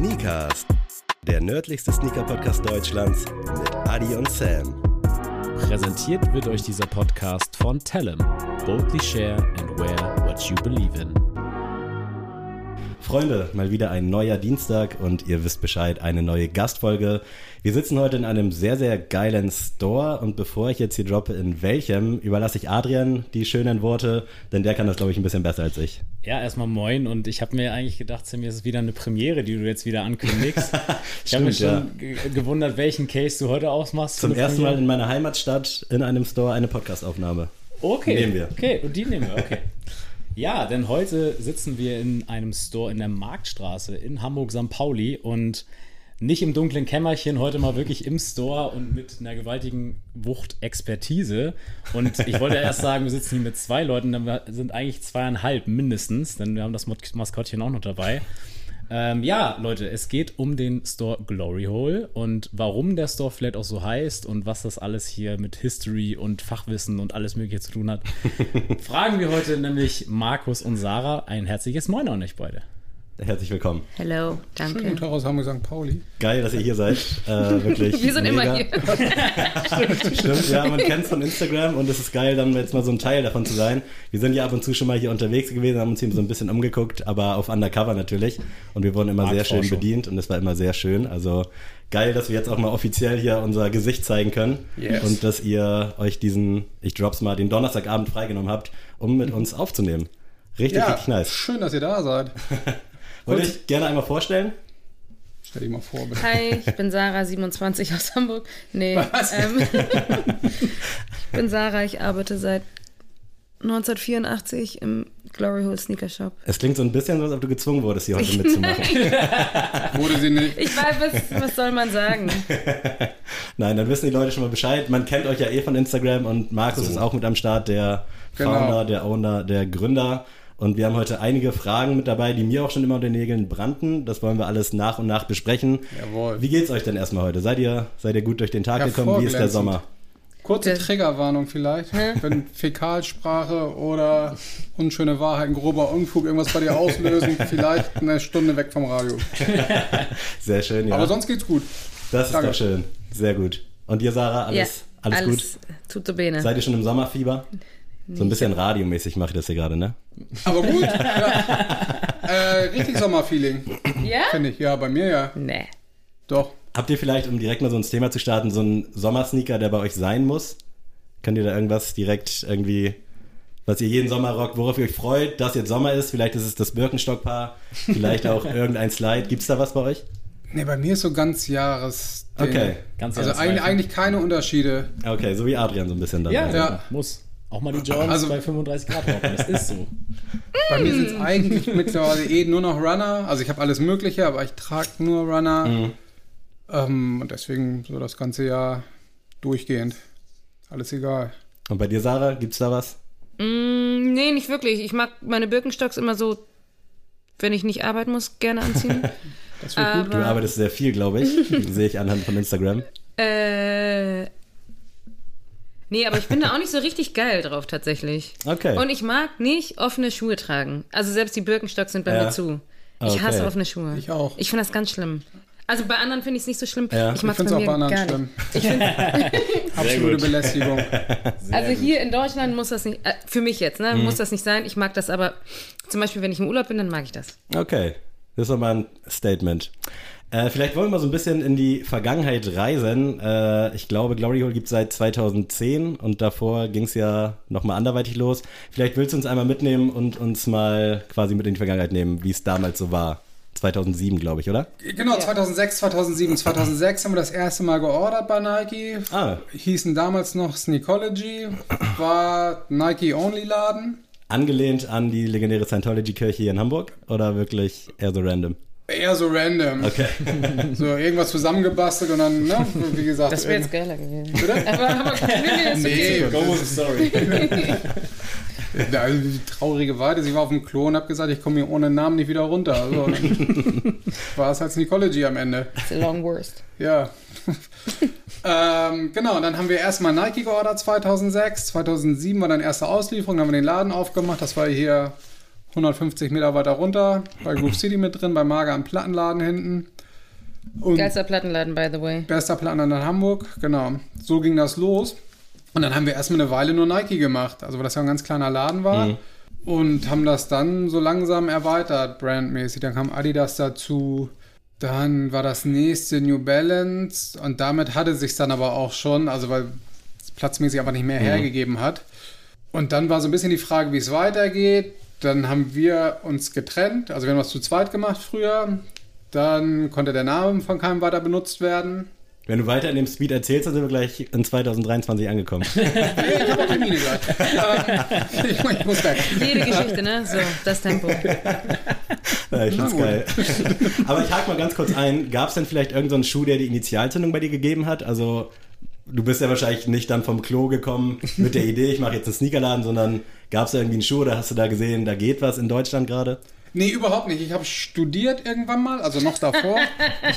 Sneakers, der nördlichste Sneaker-Podcast Deutschlands mit Adi und Sam. Präsentiert wird euch dieser Podcast von Tellem. Boldly share and wear what you believe in. Freunde, mal wieder ein neuer Dienstag und ihr wisst Bescheid, eine neue Gastfolge. Wir sitzen heute in einem sehr, sehr geilen Store und bevor ich jetzt hier droppe, in welchem, überlasse ich Adrian die schönen Worte, denn der kann das, glaube ich, ein bisschen besser als ich. Ja, erstmal moin und ich habe mir eigentlich gedacht, Sam, ist es wieder eine Premiere, die du jetzt wieder ankündigst. ich habe mich schon ja. gewundert, welchen Case du heute ausmachst. Zum ersten Mal in meiner Heimatstadt in einem Store eine Podcastaufnahme. Okay. Nehmen wir. Okay, und die nehmen wir, okay. Ja, denn heute sitzen wir in einem Store in der Marktstraße in Hamburg-St. Pauli und nicht im dunklen Kämmerchen, heute mal wirklich im Store und mit einer gewaltigen Wucht Expertise. Und ich wollte erst sagen, wir sitzen hier mit zwei Leuten, dann sind eigentlich zweieinhalb mindestens, denn wir haben das Maskottchen auch noch dabei. Ähm, ja, Leute, es geht um den Store Glory Hole und warum der Store vielleicht auch so heißt und was das alles hier mit History und Fachwissen und alles Mögliche zu tun hat, fragen wir heute nämlich Markus und Sarah ein herzliches Moin an euch beide. Herzlich willkommen. Hello, danke. Schönen Tag aus Hamburg St. Pauli. Geil, dass ihr hier seid. Äh, wirklich. Wir sind mega. immer hier. stimmt, stimmt, ja, man kennt es von Instagram und es ist geil, dann jetzt mal so ein Teil davon zu sein. Wir sind ja ab und zu schon mal hier unterwegs gewesen, haben uns hier so ein bisschen umgeguckt, aber auf Undercover natürlich. Und wir wurden immer Markt sehr schön bedient und es war immer sehr schön. Also geil, dass wir jetzt auch mal offiziell hier unser Gesicht zeigen können yes. und dass ihr euch diesen, ich drop's mal, den Donnerstagabend freigenommen habt, um mit uns aufzunehmen. Richtig, ja, richtig nice. Schön, dass ihr da seid. Wollte ich gerne einmal vorstellen? Stell dich mal vor, bitte. Hi, ich bin Sarah, 27 aus Hamburg. Nee, Was? Ähm, ich bin Sarah, ich arbeite seit 1984 im Glory Hole Sneaker Shop. Es klingt so ein bisschen so, als ob du gezwungen wurdest, hier heute mitzumachen. Wurde sie nicht. Ich weiß, was, was soll man sagen? Nein, dann wissen die Leute schon mal Bescheid. Man kennt euch ja eh von Instagram und Markus so. ist auch mit am Start, der genau. Founder, der Owner, der Gründer. Und wir haben heute einige Fragen mit dabei, die mir auch schon immer unter den Nägeln brannten. Das wollen wir alles nach und nach besprechen. Jawohl. Wie geht's euch denn erstmal heute? Seid ihr, seid ihr gut durch den Tag gekommen? Wie ist der Sommer? Kurze Triggerwarnung vielleicht, wenn Fäkalsprache oder unschöne Wahrheiten, grober Unfug irgendwas bei dir auslösen, vielleicht eine Stunde weg vom Radio. Sehr schön, ja. Aber sonst geht's gut. Das ist Danke. doch schön. Sehr gut. Und dir, Sarah, alles, ja, alles, alles gut? Tutto bene. Seid ihr schon im Sommerfieber? So ein bisschen radiomäßig mache ich das hier gerade, ne? Aber gut. ja. äh, richtig Sommerfeeling. Ja? Finde ich. Ja, bei mir ja. Nee. Doch. Habt ihr vielleicht, um direkt mal so ins Thema zu starten, so einen Sommersneaker, der bei euch sein muss? Könnt ihr da irgendwas direkt irgendwie, was ihr jeden Sommer rockt, worauf ihr euch freut, dass jetzt Sommer ist? Vielleicht ist es das Birkenstock-Paar, vielleicht auch irgendein Slide. Gibt es da was bei euch? Nee, bei mir ist so ganz Jahres. Okay. Ganz also eigentlich, eigentlich keine Unterschiede. Okay, so wie Adrian so ein bisschen dann. Ja, ja. muss. Auch mal die Jordans also, bei 35 Grad rocken, das ist so. Bei mir sind es eigentlich mittlerweile eh nur noch Runner. Also ich habe alles Mögliche, aber ich trage nur Runner. Mhm. Ähm, und deswegen so das ganze Jahr durchgehend. Alles egal. Und bei dir, Sarah, gibt's da was? Mm, nee, nicht wirklich. Ich mag meine Birkenstocks immer so, wenn ich nicht arbeiten muss, gerne anziehen. das wird gut. Du arbeitest sehr viel, glaube ich. Sehe ich anhand von Instagram. Äh, Nee, aber ich bin da auch nicht so richtig geil drauf tatsächlich. Okay. Und ich mag nicht offene Schuhe tragen. Also selbst die Birkenstocks sind bei ja. mir zu. Ich okay. hasse offene Schuhe. Ich auch. Ich finde das ganz schlimm. Also bei anderen finde ich es nicht so schlimm. Ja. Ich, ich finde es auch bei anderen schlimm. Absolute Belästigung. Sehr also hier gut. in Deutschland muss das nicht, äh, für mich jetzt, ne, mhm. muss das nicht sein. Ich mag das aber, zum Beispiel, wenn ich im Urlaub bin, dann mag ich das. Okay, das ist nochmal ein Statement. Äh, vielleicht wollen wir mal so ein bisschen in die Vergangenheit reisen. Äh, ich glaube, Glory Hole gibt es seit 2010 und davor ging es ja nochmal anderweitig los. Vielleicht willst du uns einmal mitnehmen und uns mal quasi mit in die Vergangenheit nehmen, wie es damals so war. 2007, glaube ich, oder? Genau, 2006, 2007. 2006 haben wir das erste Mal geordert bei Nike. Ah. Hießen damals noch Sneakology. War Nike-Only-Laden. Angelehnt an die legendäre Scientology-Kirche hier in Hamburg oder wirklich eher so random? Eher so random. Okay. So irgendwas zusammengebastelt und dann, ne, wie gesagt. Das wäre jetzt geiler gewesen. Bitte? Aber, aber nee, nee, go with the story. also, die traurige Weite, sie war auf dem Klo und hab gesagt, ich komme hier ohne Namen nicht wieder runter. Also, war es halt Sneakology am Ende. It's a long worst. Ja. ähm, genau, und dann haben wir erstmal Nike geordert 2006. 2007 war dann erste Auslieferung, dann haben wir den Laden aufgemacht. Das war hier 150 Meter weiter runter, bei Groove City mit drin, bei Mager am Plattenladen hinten. Und Geilster Plattenladen, by the way. Bester Plattenladen in Hamburg, genau. So ging das los. Und dann haben wir erstmal eine Weile nur Nike gemacht, also weil das ja ein ganz kleiner Laden war. Mhm. Und haben das dann so langsam erweitert, brandmäßig. Dann kam Adidas dazu, dann war das nächste New Balance und damit hatte sich dann aber auch schon, also weil es platzmäßig einfach nicht mehr mhm. hergegeben hat. Und dann war so ein bisschen die Frage, wie es weitergeht. Dann haben wir uns getrennt, also wir haben was zu zweit gemacht früher. Dann konnte der Name von keinem weiter benutzt werden. Wenn du weiter in dem Speed erzählst, dann sind wir gleich in 2023 angekommen. ich habe auch Termine gleich. ich, ich muss weg. Jede Geschichte, ne? So, das Tempo. Ja, ich find's geil. Aber ich hake mal ganz kurz ein. Gab es denn vielleicht irgendeinen so Schuh, der die Initialzündung bei dir gegeben hat? Also, du bist ja wahrscheinlich nicht dann vom Klo gekommen mit der Idee, ich mache jetzt einen Sneakerladen, sondern gab es irgendwie einen Schuh oder hast du da gesehen, da geht was in Deutschland gerade? Nee, überhaupt nicht. Ich habe studiert irgendwann mal, also noch davor.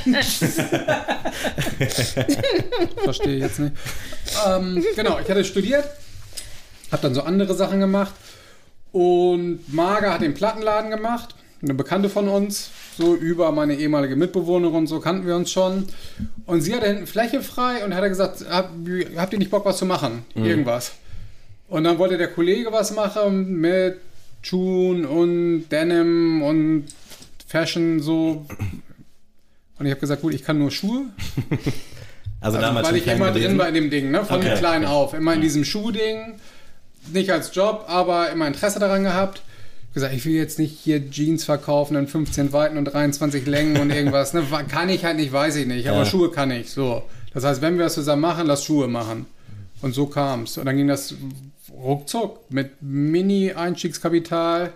Verstehe ich jetzt nicht. Ähm, genau, ich hatte studiert, habe dann so andere Sachen gemacht und Marga hat den Plattenladen gemacht, eine Bekannte von uns, so über meine ehemalige Mitbewohnerin und so kannten wir uns schon. Und sie hatte hinten Fläche frei und hat gesagt, Hab, habt ihr nicht Bock was zu machen? Mhm. Irgendwas. Und dann wollte der Kollege was machen mit Schuhen und Denim und Fashion so. Und ich habe gesagt, gut, ich kann nur Schuhe. Also, also damals weil ich immer drin war in dem Ding, ne? Von okay, klein auf. Immer in diesem Schuhding. Nicht als Job, aber immer Interesse daran gehabt. Ich gesagt, ich will jetzt nicht hier Jeans verkaufen in 15 Weiten und 23 Längen und irgendwas. Ne? Kann ich halt nicht, weiß ich nicht. Aber ja. Schuhe kann ich. So. Das heißt, wenn wir das zusammen machen, lass Schuhe machen. Und so kam es. Und dann ging das ruckzuck mit Mini-Einstiegskapital.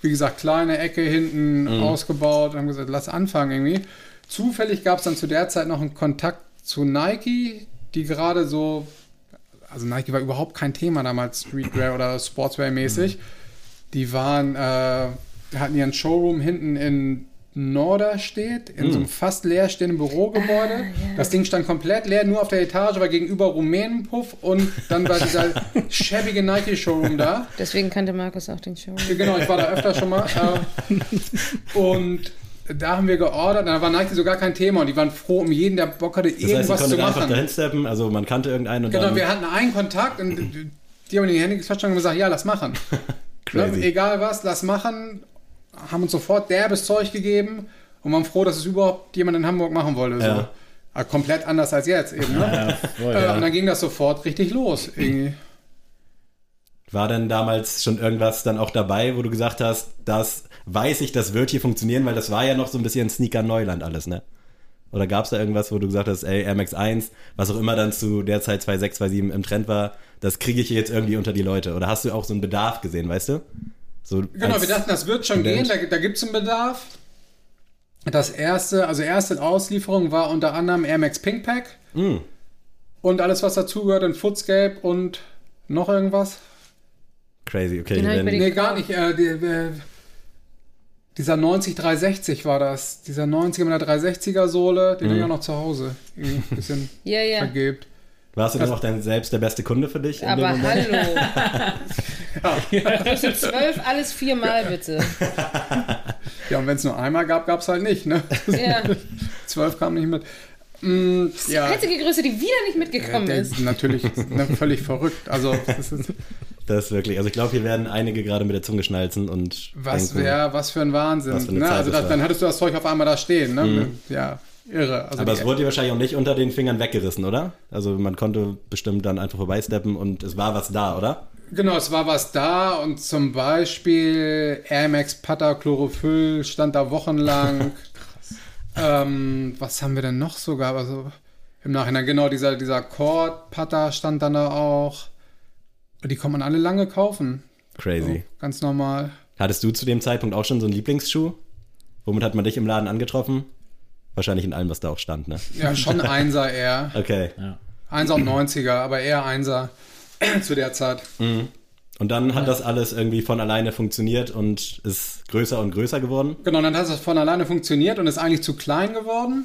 Wie gesagt, kleine Ecke hinten mhm. ausgebaut. Und haben gesagt, lass anfangen irgendwie. Zufällig gab es dann zu der Zeit noch einen Kontakt zu Nike, die gerade so, also Nike war überhaupt kein Thema damals, Streetwear oder Sportswear-mäßig. Mhm. Die waren, äh, hatten ihren Showroom hinten in Norder steht, in mm. so einem hm. fast leerstehenden Bürogebäude. Ah, ja. Das Ding stand komplett leer, nur auf der Etage, war gegenüber Rumänenpuff und dann war dieser schäbige Nike-Showroom da. Deswegen kannte Markus auch den Showroom. Genau, ich war da öfter schon mal. Äh, und da haben wir geordert, da war Nike so gar kein Thema und die waren froh um jeden, der Bock hatte, das irgendwas heißt, zu machen. einfach dahin steppen, also man kannte irgendeinen und Genau, dann wir hatten einen Kontakt und die haben in die Hände geklatscht und gesagt, ja, lass machen. Ne, egal was, lass machen haben uns sofort derbes Zeug gegeben und waren froh, dass es überhaupt jemand in Hamburg machen wollte. So. Ja. Aber komplett anders als jetzt eben. Ne? Ja, voll, ja. Und dann ging das sofort richtig los. Irgendwie. War denn damals schon irgendwas dann auch dabei, wo du gesagt hast, das weiß ich, das wird hier funktionieren, weil das war ja noch so ein bisschen Sneaker-Neuland alles, ne? Oder gab es da irgendwas, wo du gesagt hast, ey, Air Max 1, was auch immer dann zu der Zeit 2.6, 2.7 im Trend war, das kriege ich jetzt irgendwie unter die Leute? Oder hast du auch so einen Bedarf gesehen, weißt du? So genau, wir dachten, das wird schon Student. gehen, da, da gibt es einen Bedarf. Das erste, also erste Auslieferung war unter anderem Air Max Pink Pack. Mm. Und alles, was dazugehört, in Footscape und noch irgendwas. Crazy, okay. Den nee, gar nicht. Äh, die, äh, dieser 90360 war das. Dieser 90er mit der 360er Sohle, den mm. ich auch noch zu Hause ein bisschen ja, ja. vergebt. Warst du denn auch dann selbst der beste Kunde für dich? Aber hallo. ja. Größe 12, alles viermal bitte. Ja, und wenn es nur einmal gab, gab es halt nicht. Ne? Ja. 12 kam nicht mit. Mm, das ist ja. die einzige Größe, die wieder nicht mitgekommen ja, ist. Natürlich ne, völlig verrückt. Also, das ist, das ist wirklich, also ich glaube, hier werden einige gerade mit der Zunge schnalzen und. Was wäre, was für ein Wahnsinn. Für ne? Also das, dann hättest du das Zeug auf einmal da stehen. Ne? Mhm. Ja, irre. Also Aber es wurde dir wahrscheinlich auch nicht unter den Fingern weggerissen, oder? Also man konnte bestimmt dann einfach vorbeisteppen und es war was da, oder? Genau, es war was da und zum Beispiel Air Max Putter Chlorophyll stand da wochenlang. Krass. Ähm, was haben wir denn noch sogar? Also im Nachhinein, genau, dieser, dieser Cord Putter stand dann da auch. Die kann man alle lange kaufen. Crazy. So, ganz normal. Hattest du zu dem Zeitpunkt auch schon so einen Lieblingsschuh? Womit hat man dich im Laden angetroffen? Wahrscheinlich in allem, was da auch stand, ne? Ja, schon Einser eher. Okay. Ja. Einser und 90er, aber eher Einser zu der Zeit. Mhm. Und dann hat das alles irgendwie von alleine funktioniert und ist größer und größer geworden? Genau, dann hat es von alleine funktioniert und ist eigentlich zu klein geworden.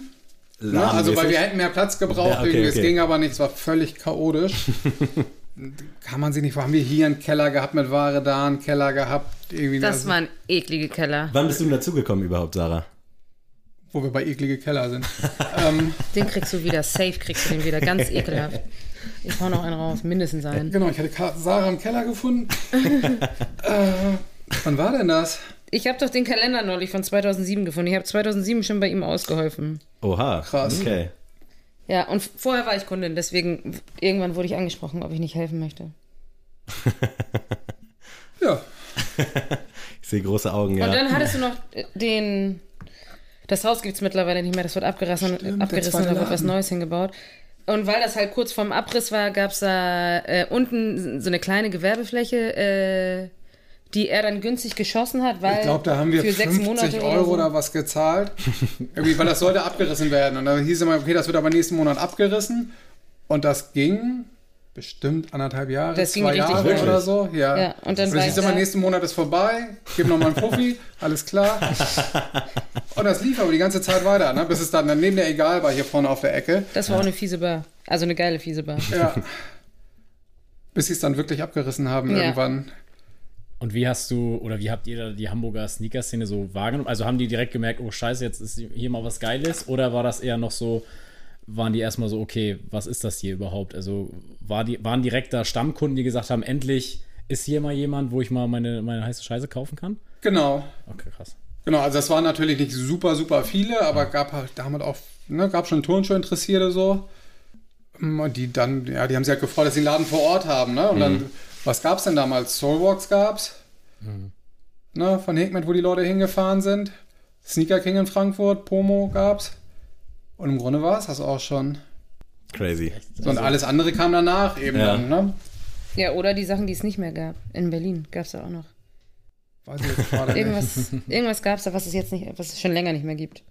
Ne? Also, weil wir hätten mehr Platz gebraucht, ja, okay, es ging aber nicht, es war völlig chaotisch. kann man sie nicht, haben wir hier einen Keller gehabt mit Ware, da einen Keller gehabt. Irgendwie Das waren eklige Keller. Wann bist du denn dazugekommen überhaupt, Sarah? Wo wir bei eklige Keller sind. ähm, Den kriegst du wieder, safe kriegst du den wieder, ganz ekelhaft. Ich hau noch einen raus, mindestens einen. genau, ich hatte Sarah im Keller gefunden. äh, wann war denn das? Ich habe doch den Kalender neulich von 2007 gefunden. Ich habe 2007 schon bei ihm ausgeholfen. Oha. Krass. Okay. Ja, und vorher war ich Kundin, deswegen irgendwann wurde ich angesprochen, ob ich nicht helfen möchte. Ja, Ich sehe große Augen, ja. Und dann hattest du noch den. Das Haus gibt es mittlerweile nicht mehr, das wird abgerissen, Stimmt, abgerissen da wird was. Neues hingebaut. Und weil das halt kurz vorm Abriss war, gab es da äh, unten so eine kleine Gewerbefläche, äh, die er dann günstig geschossen hat, weil ich glaube, da haben wir für sechs 50 Monate Euro so. oder was gezahlt. Irgendwie, weil das sollte abgerissen werden. Und da hieß immer, okay, das wird aber nächsten Monat abgerissen. Und das ging bestimmt anderthalb Jahre, Das ging zwei Jahre gut. oder so. Ja. Ja, und dann hieß ich immer, da- nächsten Monat ist vorbei, gib nochmal einen Fuffi, alles klar. Und das lief aber die ganze Zeit weiter, ne? bis es dann neben der Egal war, hier vorne auf der Ecke. Das war auch eine fiese Bar. Also eine geile fiese Bar. Ja. bis sie es dann wirklich abgerissen haben Ja. irgendwann. Und wie hast du oder wie habt ihr da die Hamburger Sneaker-Szene so wahrgenommen? Also haben die direkt gemerkt, oh Scheiße, jetzt ist hier mal was Geiles? Oder war das eher noch so, waren die erstmal so, okay, was ist das hier überhaupt? Also war die, waren direkt da Stammkunden, die gesagt haben, endlich ist hier mal jemand, wo ich mal meine, meine heiße Scheiße kaufen kann? Genau. Okay, krass. Genau, also das waren natürlich nicht super, super viele, aber gab halt damit auch, ne, gab schon Turnschuh-Interessierte so. Und die dann, ja, die haben sich halt gefreut, dass sie einen Laden vor Ort haben, ne? Und dann, was gab's denn damals? Soulwalks gab's. Ne, von Hickman, wo die Leute hingefahren sind. Sneaker King in Frankfurt, Pomo gab's. Und im Grunde war es das auch schon. Crazy. So, und alles andere kam danach eben Ja. dann, ne? Ja, oder die Sachen, die es nicht mehr gab. In Berlin gab es da auch noch. Weiß ich jetzt gerade. Irgendwas, irgendwas gab es da, was es jetzt nicht, was es schon länger nicht mehr gibt.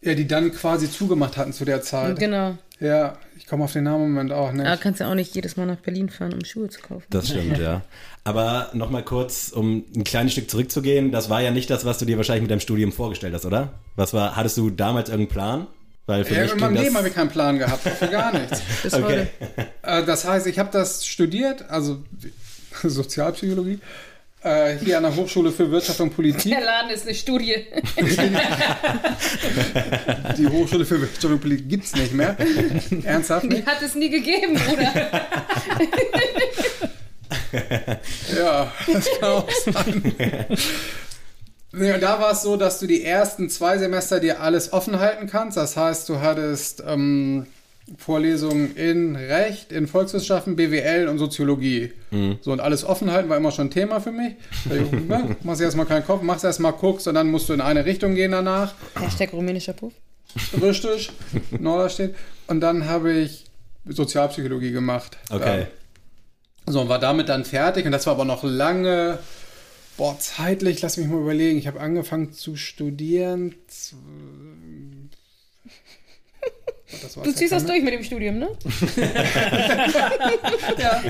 Ja, die dann quasi zugemacht hatten zu der Zeit. Genau. Ja, ich komme auf den Namen im Moment auch nicht. Aber kannst ja auch nicht jedes Mal nach Berlin fahren, um Schuhe zu kaufen. Das stimmt, ja. Aber nochmal kurz, um ein kleines Stück zurückzugehen, das war ja nicht das, was du dir wahrscheinlich mit deinem Studium vorgestellt hast, oder? Was war, hattest du damals irgendeinen Plan? Weil für Ja, mich in meinem Leben habe ich keinen Plan gehabt, für gar nichts. Bis Okay. heute. Äh, das heißt, ich habe das studiert, also Sozialpsychologie, äh, hier an der Hochschule für Wirtschaft und Politik. Der Laden ist eine Studie. Die Hochschule für Wirtschaft und Politik gibt es nicht mehr. Ernsthaft Die nicht? hat es nie gegeben, Bruder. Ja, das kann auch sein. Nee, und da war es so, dass du die ersten zwei Semester dir alles offen halten kannst. Das heißt, du hattest ähm, Vorlesungen in Recht, in Volkswissenschaften, BWL und Soziologie. So, und alles offen halten war immer schon ein Thema für mich. Da ich, ne, machst erstmal keinen Kopf, machst erstmal, guckst und dann musst du in eine Richtung gehen danach. Hashtag rumänischer Puff. Richtig, Norderstedt. Und dann habe ich Sozialpsychologie gemacht. Okay. So, und war damit dann fertig. Und das war aber noch lange, boah, zeitlich, lass mich mal überlegen. Ich habe angefangen zu studieren. z- Das war Du ziehst das durch mit dem Studium, ne? Ja.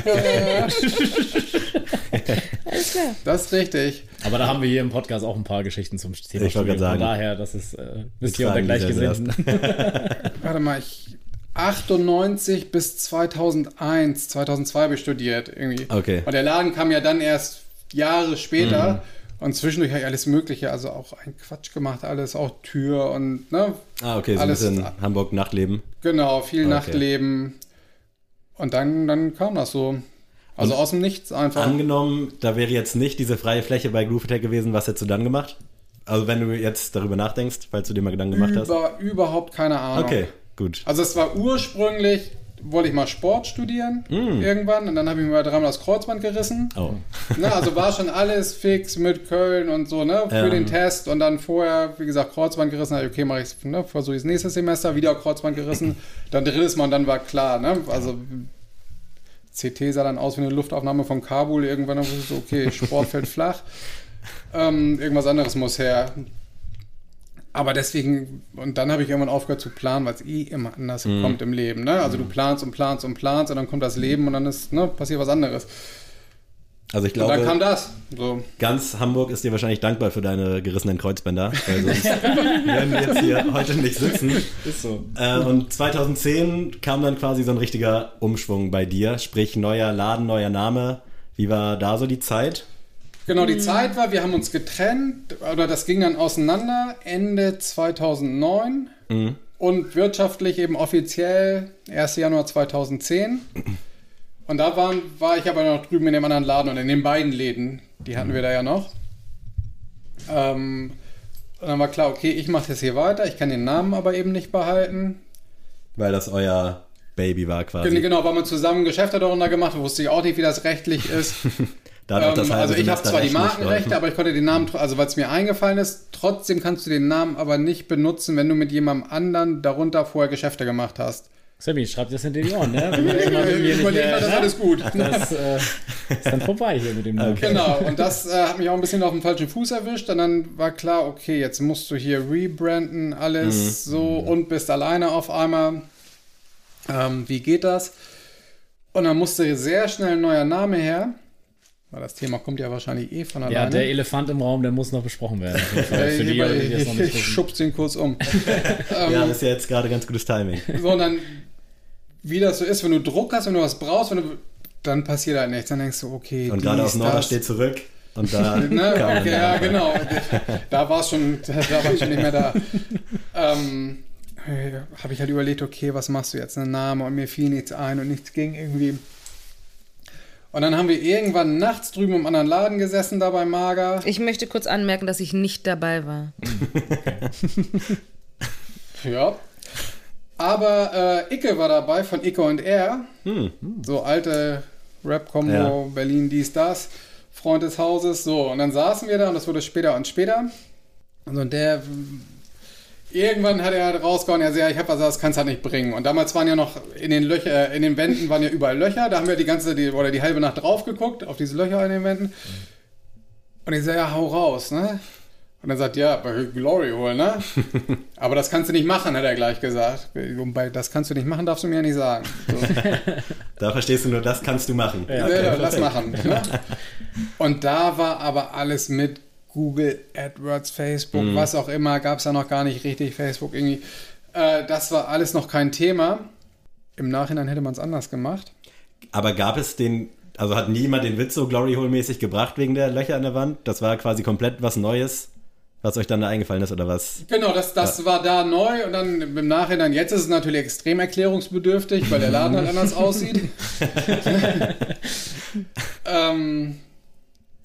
Alles klar. Das ist richtig. Aber da haben wir hier im Podcast auch ein paar Geschichten zum Thema Ich wollte gerade sagen. Von daher, das ist, äh, ihr fragen unter Gleichgesinnten. Warte mal, ich 98 bis 2001, 2002 habe ich studiert irgendwie. Okay. Und der Laden kam ja dann erst Jahre später. Und zwischendurch habe ich alles Mögliche, also auch ein Quatsch gemacht, alles, auch Tür und, ne, Ah, okay, so ein Alles- bisschen Hamburg Nachtleben. Genau, viel Okay. Nachtleben. Und dann, dann kam das so. Also aus dem Nichts einfach. Angenommen, da wäre jetzt nicht diese freie Fläche bei Groovetech gewesen, was hättest du dann gemacht? Also wenn du jetzt darüber nachdenkst, falls du dir mal Gedanken gemacht hast. Über, überhaupt keine Ahnung. Okay, gut. Also es war ursprünglich, wollte ich mal Sport studieren Mm. irgendwann und dann habe ich mir dreimal das Kreuzband gerissen. Oh, Ne, also war schon alles fix mit Köln und so, ne, für Ja. den Test und dann vorher, wie gesagt, Kreuzband gerissen, okay, mache ich ne, versuche ich nächstes Semester, wieder Kreuzband gerissen, dann drittes Mal und dann war klar, ne, also CT sah dann aus wie eine Luftaufnahme von Kabul, irgendwann dann wusste ich so, okay, Sport fällt flach, ähm, irgendwas anderes muss her. Aber deswegen, und dann habe ich irgendwann aufgehört zu planen, weil es eh immer anders kommt im Leben. Ne? Also du planst und planst und planst und dann kommt das Leben und dann ist, ne, passiert was anderes. Also ich glaube, und dann kam das. So. ganz Hamburg ist dir wahrscheinlich dankbar für deine gerissenen Kreuzbänder, weil sonst würden wir jetzt hier heute nicht sitzen. Ist so. Äh, und 2010 kam dann quasi so ein richtiger Umschwung bei dir, sprich neuer Laden, neuer Name. Wie war da so die Zeit? Genau, die Zeit war, wir haben uns getrennt, oder das ging dann auseinander Ende 2009 und wirtschaftlich eben offiziell 1. Januar 2010. Und da waren, war ich aber noch drüben in dem anderen Laden und in den beiden Läden, die hatten wir da ja noch. Ähm, und dann war klar, okay, ich mache das hier weiter, ich kann den Namen aber eben nicht behalten. Weil das euer Baby war quasi. Genau, weil man zusammen Geschäfte darunter gemacht hat, wusste ich auch nicht, wie das rechtlich ist. Da hat auch das Ähm, also ich habe zwar die Markenrechte, aber ich konnte den Namen, also weil es mir eingefallen ist, trotzdem kannst du den Namen aber nicht benutzen, wenn du mit jemandem anderen darunter vorher Geschäfte gemacht hast. Sammy, schreib das hinter die Ohren, ne? Wenn wir irgendwann mit mir nicht Überleg mehr- mal, das ist ne? alles gut. Das äh, ist dann vorbei hier mit dem Namen. Genau, und das äh, hat mich auch ein bisschen auf den falschen Fuß erwischt. Und dann war klar, okay, jetzt musst du hier rebranden, alles so und bist alleine auf einmal. Ähm, wie geht das? Und dann musste sehr schnell ein neuer Name her. Weil das Thema kommt ja wahrscheinlich eh von alleine. Ja, der Elefant im Raum, der muss noch besprochen werden. auf jeden Fall. Äh, Für die, lieber, Leute, die das noch ich, nicht ich wissen. schub's den kurz um. Ja, das ist ja jetzt gerade ganz gutes Timing. sondern wie das so ist, wenn du Druck hast, wenn du was brauchst, wenn du, dann passiert halt nichts. Dann denkst du, okay, Und gerade Norder das. steht zurück und da Ne? Okay, ja, genau. Da war es schon, da war ich schon nicht mehr da. Ähm, habe ich halt überlegt, okay, was machst du jetzt? Ein Name und mir fiel nichts ein und nichts ging irgendwie. Und dann haben wir irgendwann nachts drüben im anderen Laden gesessen, da bei Mager. Ich möchte kurz anmerken, dass ich nicht dabei war. Ja. Aber äh, Icke war dabei von Icke und R. Hm. So alte Rap-Kombo, Ja. Berlin, dies, das. Freund des Hauses. So, und dann saßen wir da und das wurde später und später. Und so, der. Irgendwann hat er halt rausgehauen, er sagt, ja, ich habe was, das kannst du halt nicht bringen. Und damals waren ja noch in den Löcher, in den Wänden waren ja überall Löcher. Da haben wir die ganze, die, oder die halbe Nacht drauf geguckt, auf diese Löcher in den Wänden. Und ich sage, ja, hau raus, ne? Und er sagt, ja, bei Glory holen, ne? Aber das kannst du nicht machen, hat er gleich gesagt. Und bei das kannst du nicht machen, darfst du mir ja nicht sagen. So. Da verstehst du nur, das kannst du machen. Ja, Okay, ja, perfekt. machen. Ne? Und da war aber alles mit Google, AdWords, Facebook, Mhm. was auch immer, gab es ja noch gar nicht richtig, Facebook irgendwie. Äh, das war alles noch kein Thema. Im Nachhinein hätte man es anders gemacht. Aber gab es den, also hat niemand den Witz so Glory Hole mäßig gebracht wegen der Löcher an der Wand? Das war quasi komplett was Neues, was euch dann da eingefallen ist oder was? Genau, das, das war da neu und dann im Nachhinein, jetzt ist es natürlich extrem erklärungsbedürftig, weil der Laden halt anders aussieht. ähm,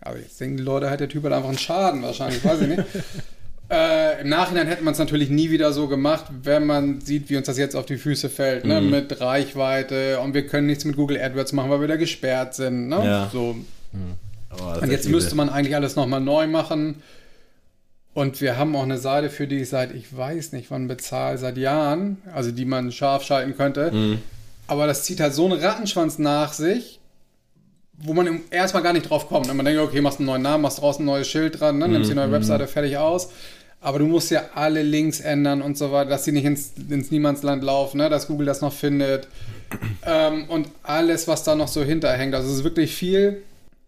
aber jetzt denken die Leute, hat der Typ halt einfach einen Schaden wahrscheinlich, weiß ich nicht. Äh, Im Nachhinein hätte man es natürlich nie wieder so gemacht, wenn man sieht, wie uns das jetzt auf die Füße fällt, ne? mit Reichweite und wir können nichts mit Google AdWords machen, weil wir da gesperrt sind. Ne? Ja. So, das und jetzt müsste man eigentlich alles nochmal neu machen. Und wir haben auch eine Seite, für die ich seit, ich weiß nicht wann bezahle, seit Jahren, also die man scharf schalten könnte. Mhm. Aber das zieht halt so einen Rattenschwanz nach sich, wo man erstmal gar nicht drauf kommt. Und man denkt, okay, machst einen neuen Namen, machst draußen ein neues Schild dran, ne? nimmst die Mhm. neue Webseite fertig aus. Aber du musst ja alle Links ändern und so weiter, dass sie nicht ins, ins Niemandsland laufen, ne? dass Google das noch findet. ähm, und alles, was da noch so hinterhängt. Also es ist wirklich viel.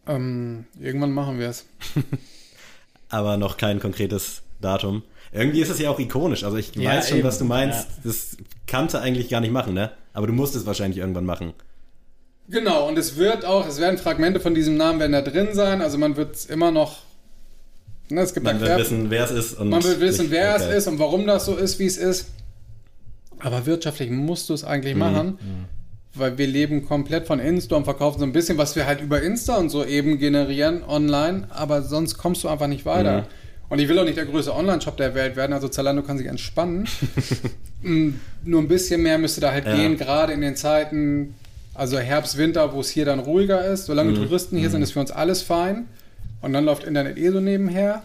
Ähm, irgendwann machen wir es. aber noch kein konkretes Datum. Irgendwie ist es ja auch ikonisch. Also ich Ja, weiß schon, eben. was du meinst. Ja. Das kannst du eigentlich gar nicht machen, ne? Aber du musst es wahrscheinlich irgendwann machen. Genau, und es wird auch, es werden Fragmente von diesem Namen werden da drin sein. Also man wird es immer noch. Ne, es gibt Man Quer- wissen, wer es ist. Und Man will wissen, wer okay. es ist und warum das so ist, wie es ist. Aber wirtschaftlich musst du es eigentlich Mhm. machen, weil wir leben komplett von Insta und verkaufen so ein bisschen, was wir halt über Insta und so eben generieren online, aber sonst kommst du einfach nicht weiter. Mhm. Und ich will auch nicht der größte Online-Shop der Welt werden, also Zalando kann sich entspannen. Mm, Nur ein bisschen mehr müsste da halt Ja. gehen, gerade in den Zeiten, also Herbst, Winter, wo es hier dann ruhiger ist. Solange Mhm. Touristen hier sind, ist für uns alles fein. Und dann läuft Internet eh so nebenher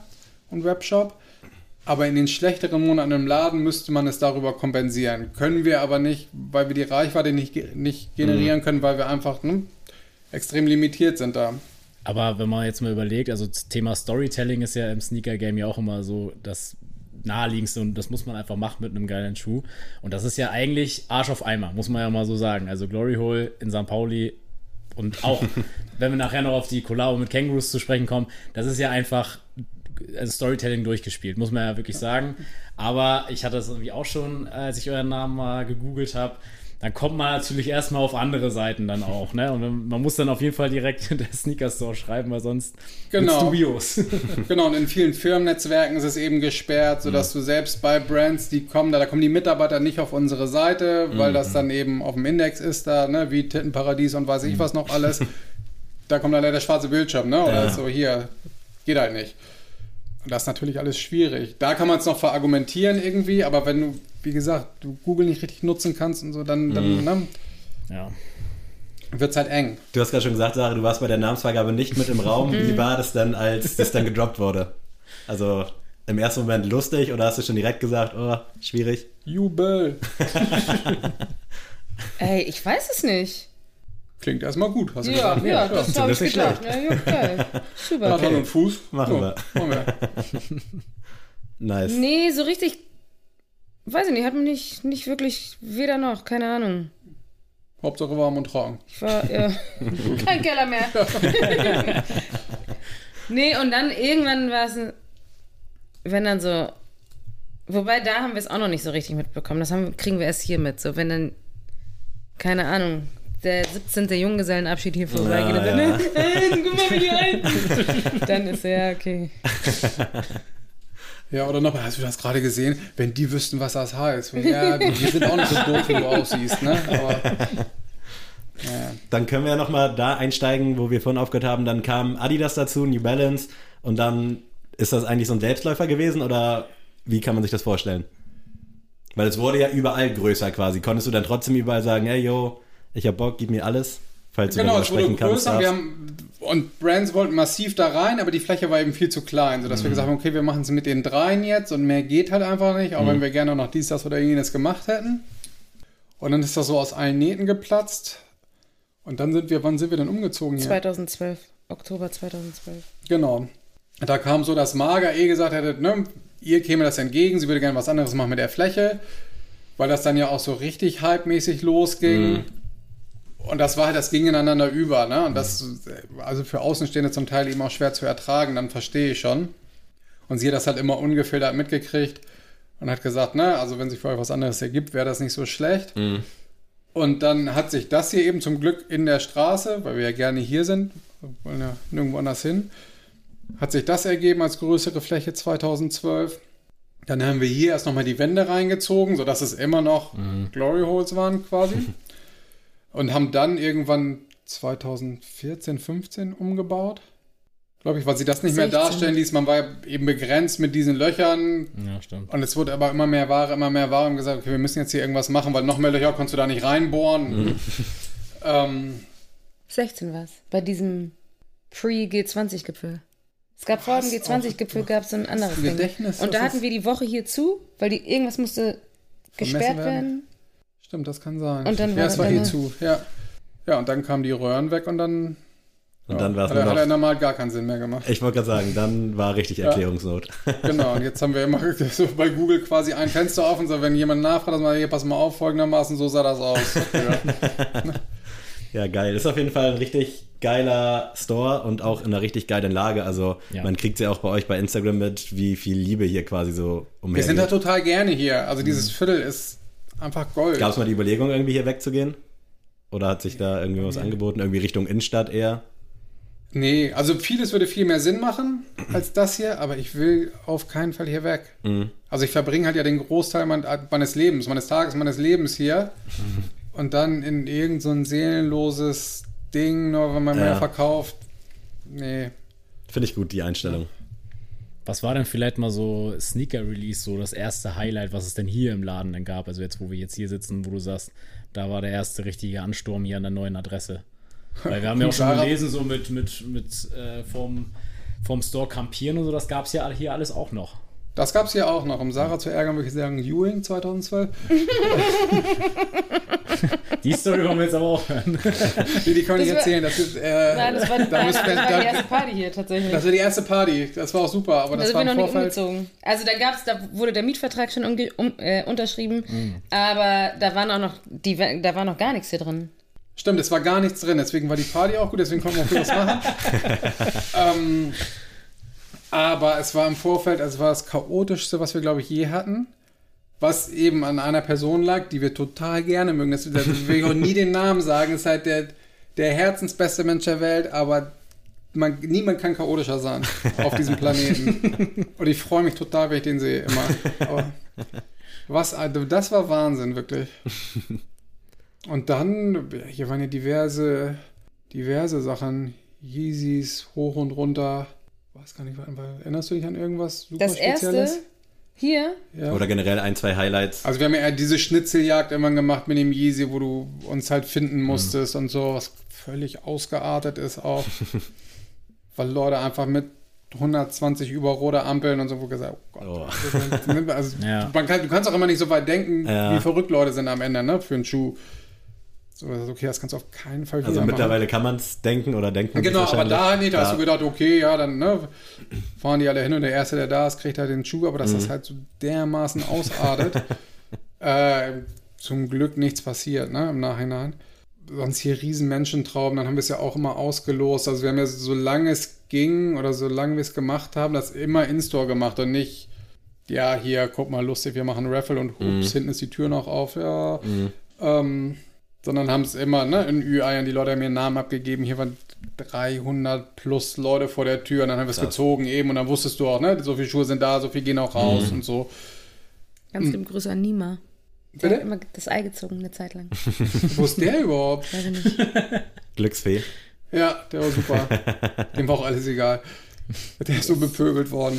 und Webshop. Aber in den schlechteren Monaten im Laden müsste man es darüber kompensieren. Können wir aber nicht, weil wir die Reichweite nicht, nicht generieren können, weil wir einfach ne, extrem limitiert sind da. Aber wenn man jetzt mal überlegt, also das Thema Storytelling ist ja im Sneaker-Game ja auch immer so das naheliegendste und das muss man einfach machen mit einem geilen Schuh. Und das ist ja eigentlich Arsch auf Eimer, muss man ja mal so sagen. Also Glory Hole in St. Pauli Und auch, wenn wir nachher noch auf die Collabo mit Kangaroos zu sprechen kommen, das ist ja einfach also Storytelling durchgespielt, muss man ja wirklich sagen. Aber ich hatte das irgendwie auch schon, als ich euren Namen mal gegoogelt habe dann kommt man natürlich erstmal auf andere Seiten dann auch, ne? Und man muss dann auf jeden Fall direkt in der Sneaker Store schreiben, weil sonst genau. dubios. genau, und in vielen Firmennetzwerken ist es eben gesperrt, sodass mhm. du selbst bei Brands, die kommen, da, da kommen die Mitarbeiter nicht auf unsere Seite, weil mhm. das dann eben auf dem Index ist da, ne, wie Tittenparadies und weiß ich mhm. was noch alles. da kommt dann leider der schwarze Bildschirm, ne? Oder ja. so, hier, geht halt nicht. Und das ist natürlich alles schwierig. Da kann man es noch verargumentieren irgendwie, aber wenn du, wie gesagt, du Google nicht richtig nutzen kannst und so, dann, dann mhm. ne? Ja. Wird es halt eng. Du hast gerade schon gesagt, Sarah, du warst bei der Namensvergabe nicht mit im Raum. Wie mhm. war das dann, als das dann gedroppt wurde? Also im ersten Moment lustig oder hast du schon direkt gesagt, oh, schwierig? Jubel. Ey, ich weiß es nicht. Klingt erstmal gut, hast du ja, gesagt. Ja, das habe ich gedacht. Ja, okay. Super. Okay. Hand und Fuß. Machen wir. Machen wir. nice. Nee, so richtig, weiß ich nicht, hat man nicht, nicht wirklich weder noch, keine Ahnung. Hauptsache warm und tragen. Ich war, ja, kein Keller mehr. nee, und dann irgendwann war es, wenn dann so, wobei da haben wir es auch noch nicht so richtig mitbekommen. Das haben, kriegen wir erst hier mit. So, wenn dann, keine Ahnung, der 17. Junggesellenabschied hier vorbeigeht. Ja, ja. Dann, guck mal, wie die alten. dann ist er, okay. Ja, oder noch, hast du das gerade gesehen? Wenn die wüssten, was das heißt. Ja, wir sind auch nicht so doof, wie du aussiehst, ne? Aber, ja. Dann können wir ja nochmal da einsteigen, wo wir vorhin aufgehört haben. Dann kam Adidas dazu, New Balance. Und dann ist das eigentlich so ein Selbstläufer gewesen oder wie kann man sich das vorstellen? Weil es wurde ja überall größer quasi. Konntest du dann trotzdem überall sagen, hey, yo, ich hab Bock, gib mir alles, falls genau, du es wurde größer. Wir haben, und Brands wollten massiv da rein, aber die Fläche war eben viel zu klein, sodass mhm. wir gesagt haben, okay, wir machen es mit den dreien jetzt und mehr geht halt einfach nicht, auch mhm. wenn wir gerne noch dies, das oder jenes gemacht hätten. Und dann ist das so aus allen Nähten geplatzt. Und dann sind wir, wann sind wir denn umgezogen hier? 2012, Oktober 2012. Genau. Da kam so, dass Marga eh gesagt hätte, ne, ihr käme das entgegen, sie würde gerne was anderes machen mit der Fläche, weil das dann ja auch so richtig hype-mäßig losging. Mhm. Und das war halt, das ging ineinander über, ne? Und das, also für Außenstehende zum Teil eben auch schwer zu ertragen, dann verstehe ich schon. Und sie hat das halt immer ungefiltert mitgekriegt und hat gesagt, ne, also wenn sich für euch was anderes ergibt, wäre das nicht so schlecht. Mhm. Und dann hat sich das hier eben zum Glück in der Straße, weil wir ja gerne hier sind, wollen ja nirgendwo anders hin, hat sich das ergeben als größere Fläche 2012. Dann haben wir hier erst nochmal die Wände reingezogen, sodass es immer noch mhm. Glory Holes waren quasi. Und haben dann irgendwann 2014, 15 umgebaut. Glaube ich, weil sie das nicht 16. mehr darstellen ließ. Man war eben begrenzt mit diesen Löchern. Ja, stimmt. Und es wurde aber immer mehr Ware, immer mehr Ware und gesagt, okay, wir müssen jetzt hier irgendwas machen, weil noch mehr Löcher konntest du da nicht reinbohren. Mhm. ähm, 16 war es. Bei diesem Pre-G20-Gipfel. Es gab vor dem G20-Gipfel gab es ein anderes Gedächtnis, Ding. Und da hatten wir die Woche hier zu, weil die, irgendwas musste gesperrt werden. werden. Stimmt, das kann sein. Und dann ja, war es war hier zu, ja. Ja, und dann kamen die Röhren weg und dann. Und ja, dann war es hat, hat er normal gar keinen Sinn mehr gemacht. Ich wollte gerade sagen, dann war richtig Erklärungsnot. genau, und jetzt haben wir immer so bei Google quasi ein Fenster offen, so wenn jemand nachfragt, dass man hier, pass mal auf, folgendermaßen, so sah das aus. Ja. ja, geil. Ist auf jeden Fall ein richtig geiler Store und auch in einer richtig geilen Lage. Also ja. man kriegt ja auch bei euch bei Instagram mit, wie viel Liebe hier quasi so umher. Wir sind da total gerne hier. Also dieses mhm. Viertel ist einfach Gold. Gab es mal die Überlegung, irgendwie hier wegzugehen? Oder hat sich da irgendwie was angeboten? Irgendwie Richtung Innenstadt eher? Nee, also vieles würde viel mehr Sinn machen als das hier, aber ich will auf keinen Fall hier weg. Mhm. Also ich verbringe halt ja den Großteil meines Lebens, meines Tages, meines Lebens hier mhm. und dann in irgendein so seelenloses Ding, nur wenn man ja. mehr verkauft. Nee. Finde ich gut, die Einstellung. Was war denn vielleicht mal so Sneaker-Release, so das erste Highlight, was es denn hier im Laden denn gab? Also jetzt, wo wir jetzt hier sitzen, wo du sagst, da war der erste richtige Ansturm hier an der neuen Adresse. Weil wir haben ja auch schon gelesen, so mit, mit, mit äh, vom, vom Store campieren und so, das gab es ja hier alles auch noch. Das gab es hier auch noch. Um Sarah zu ärgern, würde ich sagen, Ewing 2012. die Story wollen wir jetzt aber auch hören. die, kann ich erzählen. Das ist, äh, Nein, das war, nein, das war die erste Party hier tatsächlich. Das war die erste Party. Das war auch super, aber das also war nicht umgezogen. Also da gab's, da wurde der Mietvertrag schon um, um, äh, unterschrieben, mhm. aber da waren auch noch, die, da war noch gar nichts hier drin. Stimmt, es war gar nichts drin, deswegen war die Party auch gut, deswegen konnten wir auch was machen. ähm, aber es war im Vorfeld, also war das chaotischste, was wir, glaube ich, je hatten. Was eben an einer Person lag, die wir total gerne mögen. Das, das will ich auch nie den Namen sagen. Ist halt der, der herzensbeste Mensch der Welt, aber man, niemand kann chaotischer sein auf diesem Planeten. Und ich freue mich total, wenn ich den sehe, immer. Aber was, also das war Wahnsinn, wirklich. Und dann, hier waren ja diverse, diverse Sachen. Yeezys hoch und runter. Weiß gar nicht, erinnerst du dich an irgendwas super das Spezielles? Erste? Hier? Ja. Oder generell ein, zwei Highlights. Also wir haben ja diese Schnitzeljagd immer gemacht mit dem Yeezy, wo du uns halt finden musstest mhm. und so, was völlig ausgeartet ist auch. weil Leute einfach mit 120 über rote Ampeln und so, wo gesagt, oh Gott. Oh. Also, ja. kann, du kannst auch immer nicht so weit denken, ja. wie verrückt Leute sind am Ende, ne, für einen Schuh. So, okay, das kannst du auf keinen Fall Also mittlerweile machen. kann man es denken oder denken. Genau, aber da nicht, da hast du gedacht, okay, ja, dann ne, fahren die alle hin und der Erste, der da ist, kriegt halt den Schuh, aber dass mhm. das halt so dermaßen ausartet, äh, zum Glück nichts passiert, ne, im Nachhinein sonst hier riesen Menschentrauben, dann haben wir es ja auch immer ausgelost. Also wir haben ja, solange es ging oder solange wir es gemacht haben, das immer in-store gemacht und nicht, ja, hier, guck mal, lustig, wir machen Raffle und hups, mhm. hinten ist die Tür noch auf, ja. Mhm. Ähm, sondern haben es immer, ne, in Ü-Eiern, die Leute haben mir einen Namen abgegeben, hier waren 300 plus Leute vor der Tür und dann haben wir es gezogen eben und dann wusstest du auch, ne, so viele Schuhe sind da, so viel gehen auch raus mhm. und so. Ganz lieben Grüße an Nima. Der Bitte? hat immer das Ei gezogen eine Zeit lang. Wo ist der überhaupt? Weiß ich nicht. Glücksfee. Ja, der war super. Dem war auch alles egal. Der ist so bepöbelt worden.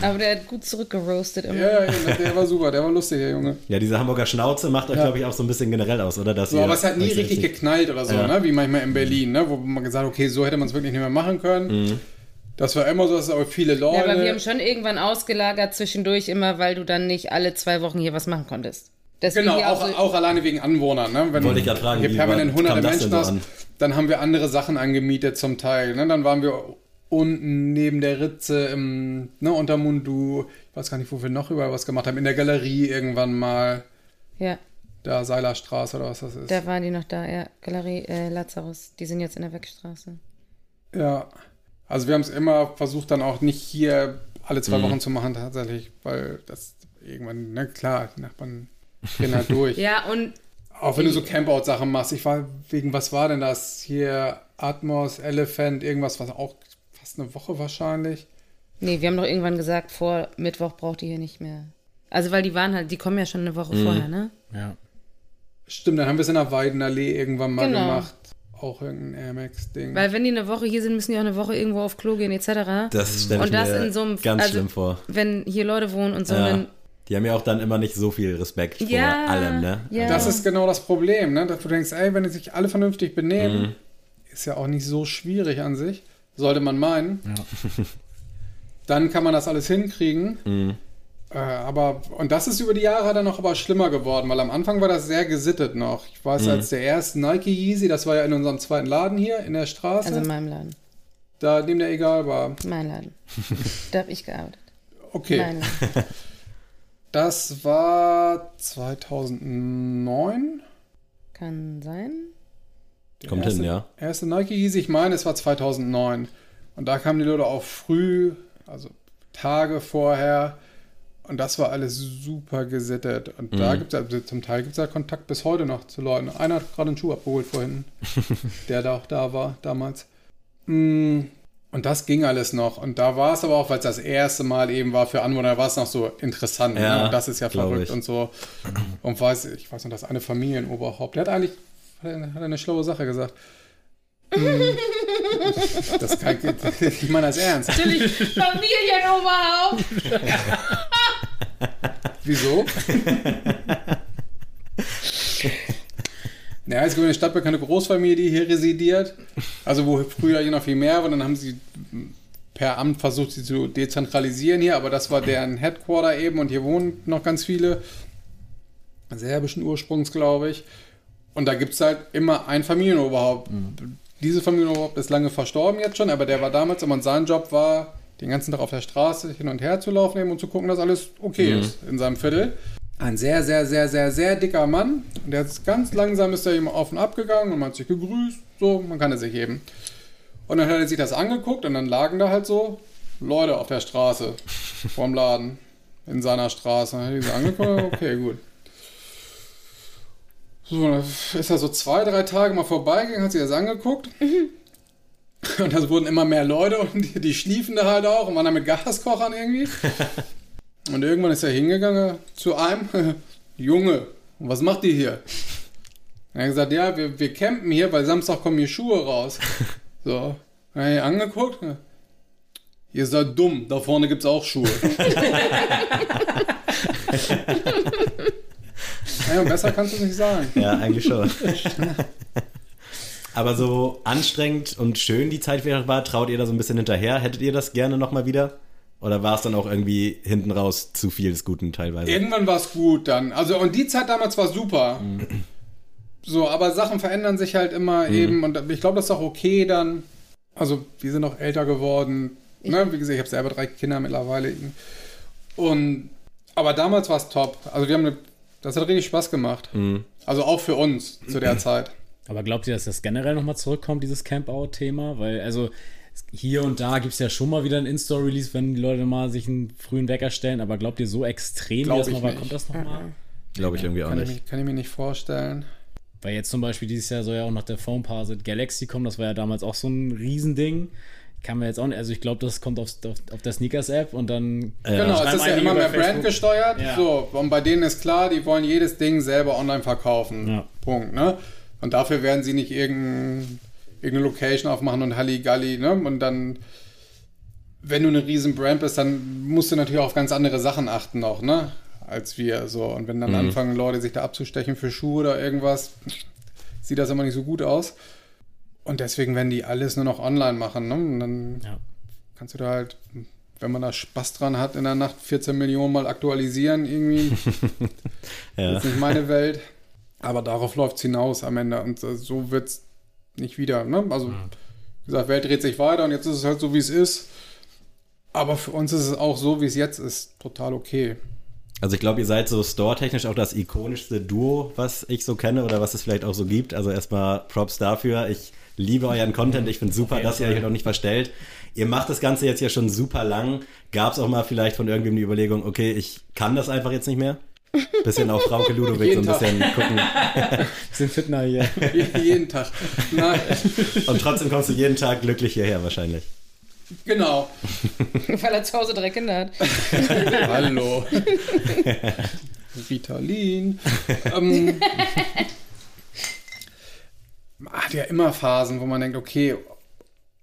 Aber der hat gut zurückgeroastet immer. Ja, ja, der war super, der war lustig, der Junge. Ja, diese Hamburger Schnauze macht euch, ja. glaube ich, auch so ein bisschen generell aus, oder? Dass so, aber es hat nie richtig, richtig geknallt oder so, ja. ne? wie manchmal in Berlin, ne? wo man gesagt hat, okay, so hätte man es wirklich nicht mehr machen können. Mhm. Das war immer so, dass aber viele Leute. Ja, aber wir haben schon irgendwann ausgelagert zwischendurch immer, weil du dann nicht alle zwei Wochen hier was machen konntest. Deswegen genau, auch, so auch, alleine wegen Anwohnern. Ne? Wenn Wollte ich gerade fragen, hier permanent hunderte Menschen hast, dann haben wir andere Sachen angemietet zum Teil. Ne? Dann waren wir unten neben der Ritze im ne, Untermundu, ich weiß gar nicht, wo wir noch überall was gemacht haben, in der Galerie irgendwann mal. Ja. Da Seilerstraße oder was das ist. Da waren die noch da, ja. Galerie äh, Lazarus. Die sind jetzt in der Wegstraße. Ja. Also wir haben es immer versucht, dann auch nicht hier alle zwei mhm. Wochen zu machen tatsächlich, weil das irgendwann, ne, klar, die Nachbarn gehen halt durch. ja, und auch wenn du so Campout-Sachen machst. Ich war, wegen was war denn das? Hier Atmos, Elephant, irgendwas, was auch fast eine Woche wahrscheinlich. Nee, wir haben doch irgendwann gesagt, vor Mittwoch braucht ihr hier nicht mehr. Also, weil die waren halt, die kommen ja schon eine Woche mhm. vorher, ne? Ja. Stimmt, dann haben wir es in der Weidenallee irgendwann mal genau. gemacht auch irgendein Air Max-Ding. Weil wenn die eine Woche hier sind, müssen die auch eine Woche irgendwo auf Klo gehen, etc. Das stelle ich mir so einem, ganz also, schlimm vor. Wenn hier Leute wohnen und so, ja. dann die haben ja auch dann immer nicht so viel Respekt ja, vor allem, ne? Ja. Das ist genau das Problem, ne? Dass du denkst, ey, wenn die sich alle vernünftig benehmen, mhm. ist ja auch nicht so schwierig an sich, sollte man meinen. Ja. Dann kann man das alles hinkriegen. Mhm. Äh, aber, und das ist über die Jahre dann noch aber schlimmer geworden, weil am Anfang war das sehr gesittet noch. Ich weiß, mhm. als der erste Nike Yeezy, das war ja in unserem zweiten Laden hier in der Straße. Also in meinem Laden. Da, dem der egal war. Mein Laden. da habe ich gearbeitet. Okay. Mein Laden. Das war 2009. Kann sein. Der Kommt erste, hin, ja. Erste Nike Yeezy, ich meine, es war 2009. Und da kamen die Leute auch früh, also Tage vorher, und das war alles super gesittet. Und mhm. da gibt es also zum Teil gibt es ja Kontakt bis heute noch zu Leuten. Einer hat gerade einen Schuh abgeholt vorhin, der da auch da war damals. Mm, und das ging alles noch. Und da war es aber auch, weil es das erste Mal eben war für Anwohner, war es noch so interessant. Ne? Ja, ne? Und das ist ja verrückt ich. und so. Und weiß, ich weiß noch, dass eine Familienoberhaupt, der hat eigentlich hat eine schlaue Sache gesagt. Mm. das kann ich meine das ernst. Natürlich Familienoberhaupt. Wieso? Ja, es gibt eine stadtbekannte Großfamilie, die hier residiert. Also wo früher hier noch viel mehr war. Dann haben sie per Amt versucht, sie zu dezentralisieren hier. Aber das war deren Headquarter eben. Und hier wohnen noch ganz viele. Serbischen Ursprungs, glaube ich. Und da gibt es halt immer ein Familienoberhaupt. Mhm. Diese Familienoberhaupt ist lange verstorben jetzt schon. Aber der war damals immer. Und sein Job war, den ganzen Tag auf der Straße hin und her zu laufen eben und zu gucken, dass alles okay mhm. ist in seinem Viertel. ein sehr, sehr, sehr, sehr, sehr dicker Mann. Und der ist ganz langsam ist er ihm auf und ab gegangen und man hat sich gegrüßt. So, man kann es sich heben. Und dann hat er sich das angeguckt und dann lagen da halt so Leute auf der Straße vorm Laden in seiner Straße. Dann hat er sich angeguckt, okay, gut. So, ist er so zwei, drei Tage mal vorbeigegangen, hat sich das angeguckt. Und das wurden immer mehr Leute und die, die schliefen da halt auch und waren da mit Gaskochern irgendwie. Und irgendwann ist er hingegangen zu einem, Junge, was macht ihr hier? Er hat gesagt, ja, wir, wir campen hier, weil Samstag kommen hier Schuhe raus. So. Hat er angeguckt. Ihr seid dumm, da vorne gibt es auch Schuhe. Ja, besser kannst du es nicht sagen. Ja, eigentlich schon. Aber so anstrengend und schön die Zeit war, traut ihr da so ein bisschen hinterher? Hättet ihr das gerne nochmal wieder? Oder war es dann auch irgendwie hinten raus zu viel des Guten teilweise? Irgendwann war es gut dann. Also, und die Zeit damals war super. Mhm. So, aber Sachen verändern sich halt immer mhm. eben. Und ich glaube, das ist auch okay dann. Also, wir sind auch älter geworden. Ne? Wie gesagt, ich habe selber drei Kinder mittlerweile. Und, aber damals war es top. Also, wir haben eine, das hat richtig Spaß gemacht. Mhm. Also, auch für uns zu der Zeit. Aber glaubt ihr, dass das generell nochmal zurückkommt, dieses Camp-Out-Thema? Weil, also, hier und da gibt es ja schon mal wieder ein In-Store-Release, wenn die Leute mal sich einen frühen Wecker stellen, aber glaubt ihr so extrem, Glaub wie das mal war, kommt das nochmal? Glaube ich irgendwie auch kann nicht. Ich kann ich mir nicht vorstellen. Weil jetzt zum Beispiel dieses Jahr soll ja auch noch der Phone Parsit Galaxy kommen, das war ja damals auch so ein Riesending. Kann man jetzt auch nicht, also ich glaube, das kommt auf, auf, auf der Sneakers-App und dann. Ja. Genau, es ist ja immer mehr Brand gesteuert. Ja. So, und bei denen ist klar, die wollen jedes Ding selber online verkaufen. Ja. Punkt, ne? Und dafür werden sie nicht irgendein irgendeine Location aufmachen und Halligalli, ne? Und dann, wenn du eine riesen Brand bist, dann musst du natürlich auch auf ganz andere Sachen achten noch, ne? Als wir so. Und wenn dann mhm. anfangen Leute sich da abzustechen für Schuhe oder irgendwas, sieht das immer nicht so gut aus. Und deswegen werden die alles nur noch online machen, ne? Und dann ja. kannst du da halt, wenn man da Spaß dran hat, in der Nacht 14 Millionen mal aktualisieren irgendwie. ja. Das ist nicht meine Welt. Aber darauf läuft es hinaus am Ende. Und so wird es nicht wieder. Ne? Also, wie gesagt, Welt dreht sich weiter und jetzt ist es halt so, wie es ist. Aber für uns ist es auch so, wie es jetzt ist, total okay. Also ich glaube, ihr seid so store-technisch auch das ikonischste Duo, was ich so kenne oder was es vielleicht auch so gibt. Also erstmal Props dafür. Ich liebe euren Content. Ich finde super, okay, dass ihr euch noch nicht verstellt. Ihr macht das Ganze jetzt ja schon super lang. Gab es auch mal vielleicht von irgendwem die Überlegung, okay, ich kann das einfach jetzt nicht mehr? Bisschen auf Frauke Ludovic so ein bisschen gucken. Bisschen fitner hier. jeden Tag. Nein. Und trotzdem kommst du jeden Tag glücklich hierher wahrscheinlich. Genau. Weil er zu Hause drei Kinder hat. Hallo. Ritalin. ähm, man hat ja immer Phasen, wo man denkt, okay,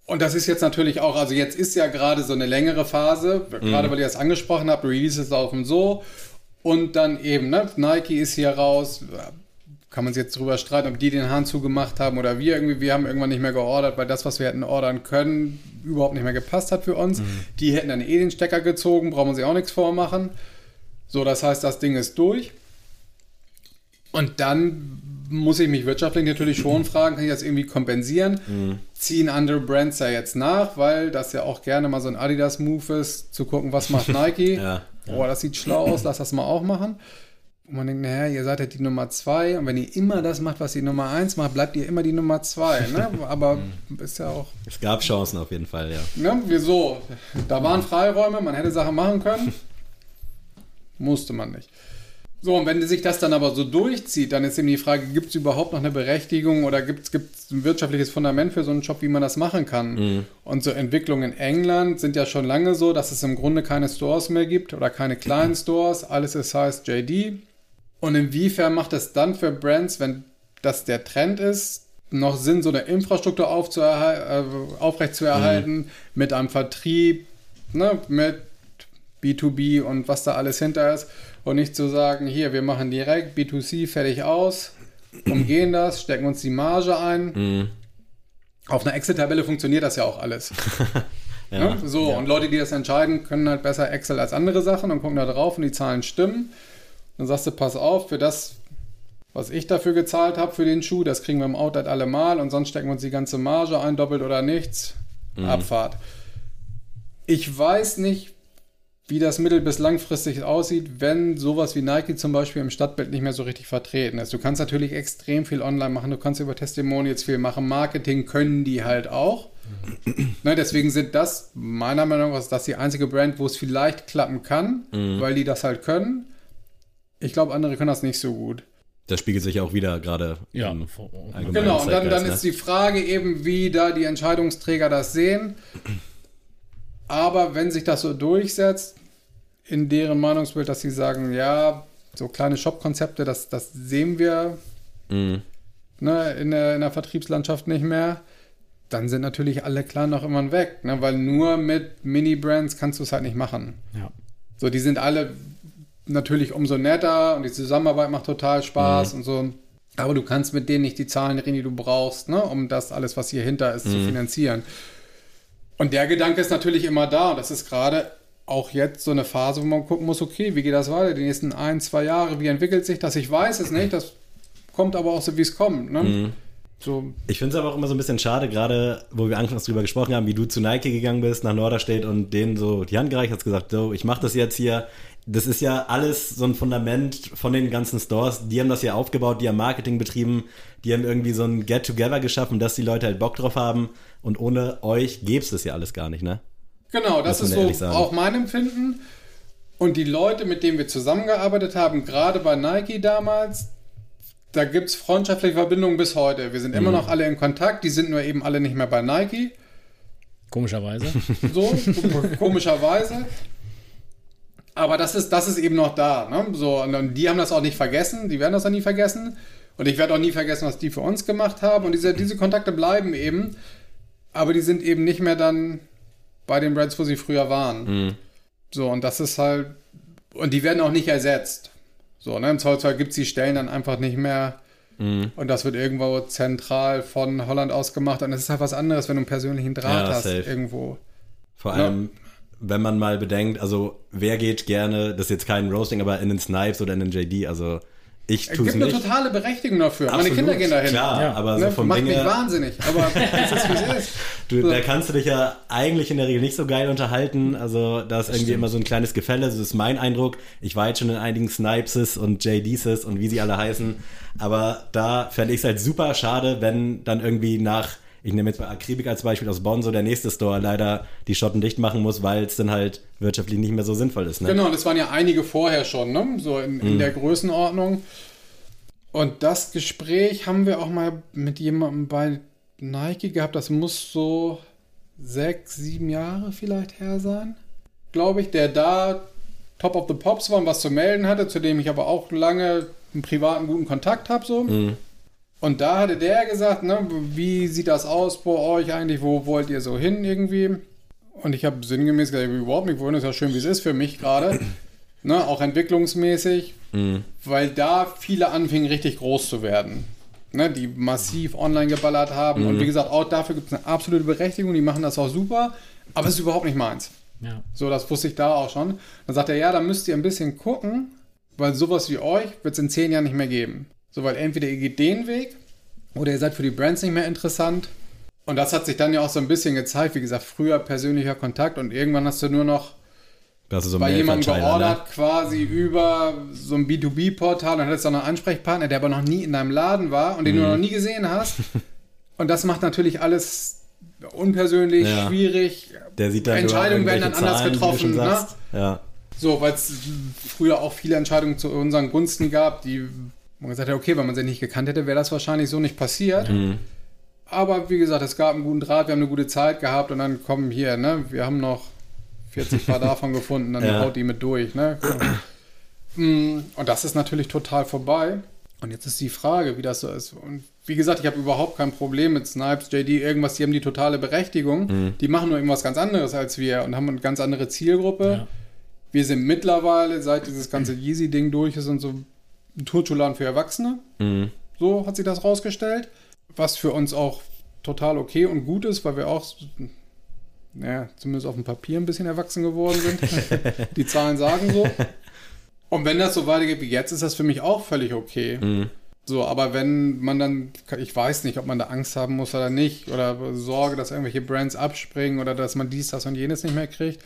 und das ist jetzt natürlich auch, also jetzt ist ja gerade so eine längere Phase, gerade mhm. weil ihr das angesprochen habt, Releases laufen so und dann eben, ne, Nike ist hier raus. Kann man sich jetzt drüber streiten, ob die den Hahn zugemacht haben oder wir irgendwie. Wir haben irgendwann nicht mehr geordert, weil das, was wir hätten ordern können, überhaupt nicht mehr gepasst hat für uns. Mhm. Die hätten dann eh den Stecker gezogen, brauchen wir sich auch nichts vormachen. So, das heißt, das Ding ist durch. Und dann muss ich mich wirtschaftlich natürlich schon fragen, kann ich das irgendwie kompensieren? Mhm. Ziehen andere Brands ja jetzt nach, weil das ja auch gerne mal so ein Adidas-Move ist, zu gucken, was macht Nike. ja. Boah, das sieht schlau aus, lass das mal auch machen. Und man denkt, naja, ihr seid ja die Nummer zwei und wenn ihr immer das macht, was die Nummer eins macht, bleibt ihr immer die Nummer zwei. Ne? Aber ist ja auch. Es gab Chancen auf jeden Fall, ja. Ne? Wieso? Da waren Freiräume, man hätte Sachen machen können. Musste man nicht. So, und wenn sich das dann aber so durchzieht, dann ist eben die Frage, gibt es überhaupt noch eine Berechtigung oder gibt es ein wirtschaftliches Fundament für so einen Job, wie man das machen kann? Mhm. Und so Entwicklungen in England sind ja schon lange so, dass es im Grunde keine Stores mehr gibt oder keine kleinen Stores. Alles ist heißt JD. Und inwiefern macht es dann für Brands, wenn das der Trend ist, noch Sinn, so eine Infrastruktur äh, aufrechtzuerhalten mhm. mit einem Vertrieb, ne, mit B2B und was da alles hinter ist? Und nicht zu sagen, hier, wir machen direkt B2C fertig aus, umgehen das, stecken uns die Marge ein. Mhm. Auf einer Excel-Tabelle funktioniert das ja auch alles. ja, ja? Ne? So, ja. und Leute, die das entscheiden, können halt besser Excel als andere Sachen und gucken da drauf und die Zahlen stimmen. Dann sagst du, pass auf, für das, was ich dafür gezahlt habe für den Schuh, das kriegen wir im Outlet allemal und sonst stecken wir uns die ganze Marge ein, doppelt oder nichts. Mhm. Abfahrt. Ich weiß nicht, wie das mittel- bis langfristig aussieht, wenn sowas wie Nike zum Beispiel im Stadtbild nicht mehr so richtig vertreten ist. Du kannst natürlich extrem viel online machen, du kannst über Testimonials viel machen, Marketing können die halt auch. ne, deswegen sind das meiner Meinung nach das die einzige Brand, wo es vielleicht klappen kann, Mhm. weil die das halt können. Ich glaube, andere können das nicht so gut. Das spiegelt sich auch wieder gerade Ja, Genau, und dann, dann Zeitgeist, ist die Frage eben, wie da die Entscheidungsträger das sehen. Aber wenn sich das so durchsetzt, in deren Meinungsbild, dass sie sagen, ja, so kleine Shop-Konzepte, das, das sehen wir Mhm. ne, in, der, in der Vertriebslandschaft nicht mehr, dann sind natürlich alle Kleinen auch immer weg, ne, weil nur mit Mini-Brands kannst du es halt nicht machen. Ja. So, die sind alle natürlich umso netter und die Zusammenarbeit macht total Spaß und so. Aber du kannst mit denen nicht die Zahlen reden, die du brauchst, ne, um das alles, was hier hinter ist, zu finanzieren. Und der Gedanke ist natürlich immer da und das ist gerade auch jetzt so eine Phase, wo man gucken muss, okay, wie geht das weiter, die nächsten ein, zwei Jahre, wie entwickelt sich das? Ich weiß es nicht, das kommt aber auch so, wie es kommt. Ne? So, Ich finde es aber auch immer so ein bisschen schade, gerade wo wir anfangs drüber gesprochen haben, wie du zu Nike gegangen bist, nach Norderstedt und denen so die Hand gereicht hast, gesagt, so, ich mache das jetzt hier. Das ist ja alles so ein Fundament von den ganzen Stores. Die haben das ja aufgebaut, die haben Marketing betrieben, die haben irgendwie so ein Get-Together geschaffen, dass die Leute halt Bock drauf haben. Und ohne euch gäbe es das ja alles gar nicht, ne? Genau, das ist so sagen. auch mein Empfinden. Und die Leute, mit denen wir zusammengearbeitet haben, gerade bei Nike damals, da gibt es freundschaftliche Verbindungen bis heute. Wir sind Mhm. immer noch alle in Kontakt, die sind nur eben alle nicht mehr bei Nike. Komischerweise. So, komischerweise. Aber das ist, das ist eben noch da. Ne? So, und die haben das auch nicht vergessen, die werden das auch nie vergessen. Und ich werde auch nie vergessen, was die für uns gemacht haben. Und diese, diese Kontakte bleiben eben. Aber die sind eben nicht mehr dann bei den Brands, wo sie früher waren. So, und das ist halt. Und die werden auch nicht ersetzt. So, ne? Im Zweifelsfall gibt es die Stellen dann einfach nicht mehr. Und das wird irgendwo zentral von Holland aus gemacht. Und es ist halt was anderes, wenn du einen persönlichen Draht Ja, hast safe. irgendwo. Vor Ja. allem, wenn man mal bedenkt, also wer geht gerne, das ist jetzt kein Roasting, aber in den Snipes oder in den JD, also ich Es tue es gibt eine nicht. totale Berechtigung dafür. Absolut, Meine Kinder gehen dahin. Klar, Ja. aber so Ne? vom Macht Ding mich wahnsinnig. Aber es ist, wie es ist. du, So. da kannst du dich ja eigentlich in der Regel nicht so geil unterhalten. Also da ist irgendwie immer so ein kleines Gefälle. Das ist mein Eindruck. Ich war jetzt schon in einigen Snipeses und JDs und wie sie alle heißen. Aber da fände ich es halt super schade, wenn dann irgendwie nach, ich nehme jetzt mal Akribik als Beispiel aus Bonn, so der nächste Store leider die Schotten dicht machen muss, weil es dann halt wirtschaftlich nicht mehr so sinnvoll ist. Ne? Genau, und es waren ja einige vorher schon, ne? so in, in der Größenordnung. Und das Gespräch haben wir auch mal mit jemandem bei Nike gehabt. Das muss so sechs, sieben Jahre vielleicht her sein, glaube ich, der da Top of the Pops war und was zu melden hatte, zu dem ich aber auch lange einen privaten guten Kontakt habe. So. Mhm. Und da hatte der gesagt, ne, wie sieht das aus bei euch eigentlich, wo wollt ihr so hin irgendwie? Und ich habe sinngemäß gesagt, überhaupt nicht, wohin ist ja schön, wie es ist für mich gerade. ne, auch entwicklungsmäßig, Mhm. weil da viele anfingen richtig groß zu werden. Ne, die massiv online geballert haben. Und wie gesagt, auch dafür gibt es eine absolute Berechtigung, die machen das auch super, aber es ist überhaupt nicht meins. Ja. So, das wusste ich da auch schon. Dann sagt er, ja, da müsst ihr ein bisschen gucken, weil sowas wie euch wird es in zehn Jahren nicht mehr geben. So, weil entweder ihr geht den Weg oder ihr seid für die Brands nicht mehr interessant. Und das hat sich dann ja auch so ein bisschen gezeigt. Wie gesagt, früher persönlicher Kontakt und irgendwann hast du nur noch so bei jemandem Mailverteiler, geordert, quasi über so ein B2B-Portal und hattest dann einen Ansprechpartner, der aber noch nie in deinem Laden war und den Mhm. du noch nie gesehen hast. Und das macht natürlich alles unpersönlich, Ja. schwierig. Der sieht dann Entscheidungen werden dann anders Zahlen, getroffen, ne? Ja. So, weil es früher auch viele Entscheidungen zu unseren Gunsten gab, die man gesagt hat, okay, wenn man sie nicht gekannt hätte, wäre das wahrscheinlich so nicht passiert. Mhm. Aber wie gesagt, es gab einen guten Draht, wir haben eine gute Zeit gehabt und dann kommen hier, ne, wir haben noch 40 Paar davon gefunden, dann Ja. haut die mit durch, ne. Mm, Und das ist natürlich total vorbei. Und jetzt ist die Frage, wie das so ist. Und wie gesagt, ich habe überhaupt kein Problem mit Snipes, JD, irgendwas, die haben die totale Berechtigung. Die machen nur irgendwas ganz anderes als wir und haben eine ganz andere Zielgruppe. Ja. Wir sind mittlerweile, seit dieses ganze Yeezy-Ding durch ist und so, ein Turnschuhladen für Erwachsene. Mhm. So hat sich das rausgestellt. Was für uns auch total okay und gut ist, weil wir auch, naja, zumindest auf dem Papier ein bisschen erwachsen geworden sind. Die Zahlen sagen so. Und wenn das so weitergeht wie jetzt, ist das für mich auch völlig okay. Mhm. So, aber wenn man dann, ich weiß nicht, ob man da Angst haben muss oder nicht, oder Sorge, dass irgendwelche Brands abspringen oder dass man dies, das und jenes nicht mehr kriegt.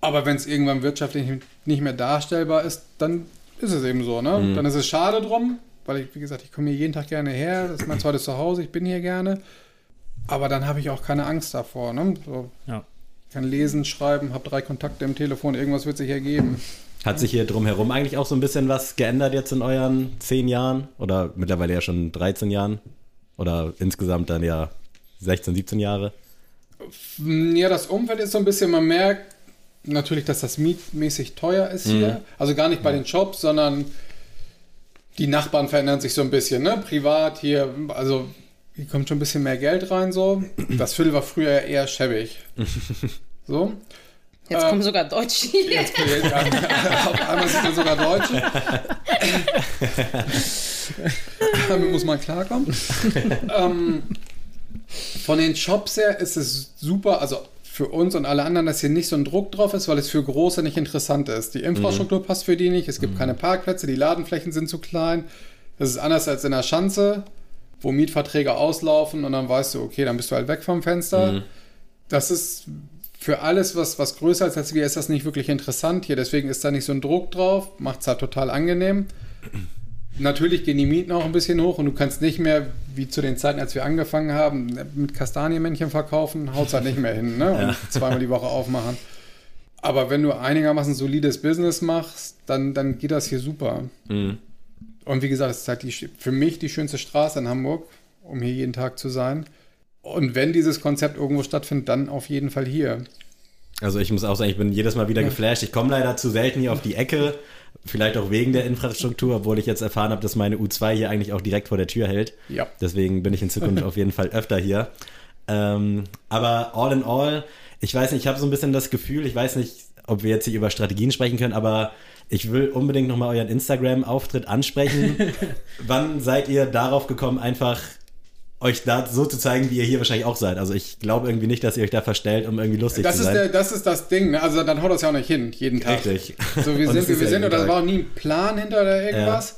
Aber wenn es irgendwann wirtschaftlich nicht mehr darstellbar ist, dann ist es eben so. Ne? Mhm. Dann ist es schade drum, weil ich, wie gesagt, ich komme hier jeden Tag gerne her. Das ist mein zweites Zuhause, ich bin hier gerne. Aber dann habe ich auch keine Angst davor. Ne? So, ja. Ich kann lesen, schreiben, habe drei Kontakte im Telefon, irgendwas wird sich ergeben. Hat sich hier drumherum eigentlich auch so ein bisschen was geändert jetzt in euren zehn Jahren? Oder mittlerweile ja schon 13 Jahren? Oder insgesamt dann ja 16, 17 Jahre? Ja, das Umfeld ist so ein bisschen, man merkt natürlich, dass das mietmäßig teuer ist hier. Mhm. Also gar nicht bei den Shops, sondern die Nachbarn verändern sich so ein bisschen, ne? Privat hier, also hier kommt schon ein bisschen mehr Geld rein so. Das Viertel war früher eher schäbig. So. Jetzt äh, kommen sogar Deutsche hier. Jetzt, ja, auf einmal sind wir sogar Deutsche. Damit muss man klarkommen. ähm, von den Shops her ist es super, also für uns und alle anderen, dass hier nicht so ein Druck drauf ist, weil es für Große nicht interessant ist. Die Infrastruktur mhm. passt für die nicht, es gibt mhm. keine Parkplätze, die Ladenflächen sind zu klein. Das ist anders als in der Schanze, wo Mietverträge auslaufen und dann weißt du, okay, dann bist du halt weg vom Fenster. Mhm. Das ist für alles, was, was größer ist als wir, ist das nicht wirklich interessant hier. Deswegen ist da nicht so ein Druck drauf, macht es halt total angenehm. Natürlich gehen die Mieten auch ein bisschen hoch und du kannst nicht mehr, wie zu den Zeiten, als wir angefangen haben, mit Kastanienmännchen verkaufen, haut es halt nicht mehr hin ne? und ja. zweimal die Woche aufmachen. Aber wenn du einigermaßen solides Business machst, dann, dann geht das hier super. Mhm. Und wie gesagt, es ist halt die, für mich die schönste Straße in Hamburg, um hier jeden Tag zu sein. Und wenn dieses Konzept irgendwo stattfindet, dann auf jeden Fall hier. Also ich muss auch sagen, ich bin jedes Mal wieder ja. geflasht. Ich komme leider zu selten hier auf die Ecke. Vielleicht auch wegen der Infrastruktur, obwohl ich jetzt erfahren habe, dass meine U2 hier eigentlich auch direkt vor der Tür hält. Ja. Deswegen bin ich in Zukunft auf jeden Fall öfter hier. Ähm, aber all in all, ich weiß nicht, ich habe so ein bisschen das Gefühl, ich weiß nicht, ob wir jetzt hier über Strategien sprechen können, aber ich will unbedingt nochmal euren Instagram-Auftritt ansprechen. Wann seid ihr darauf gekommen, einfach euch da so zu zeigen, wie ihr hier wahrscheinlich auch seid. Also ich glaube irgendwie nicht, dass ihr euch da verstellt, um irgendwie lustig das zu sein. Der, das ist das Ding, ne? Also dann haut das ja auch nicht hin, jeden Tag. Richtig. So, wir sind, wie wir sind, oder da war auch nie ein Plan hinter oder irgendwas. Ja.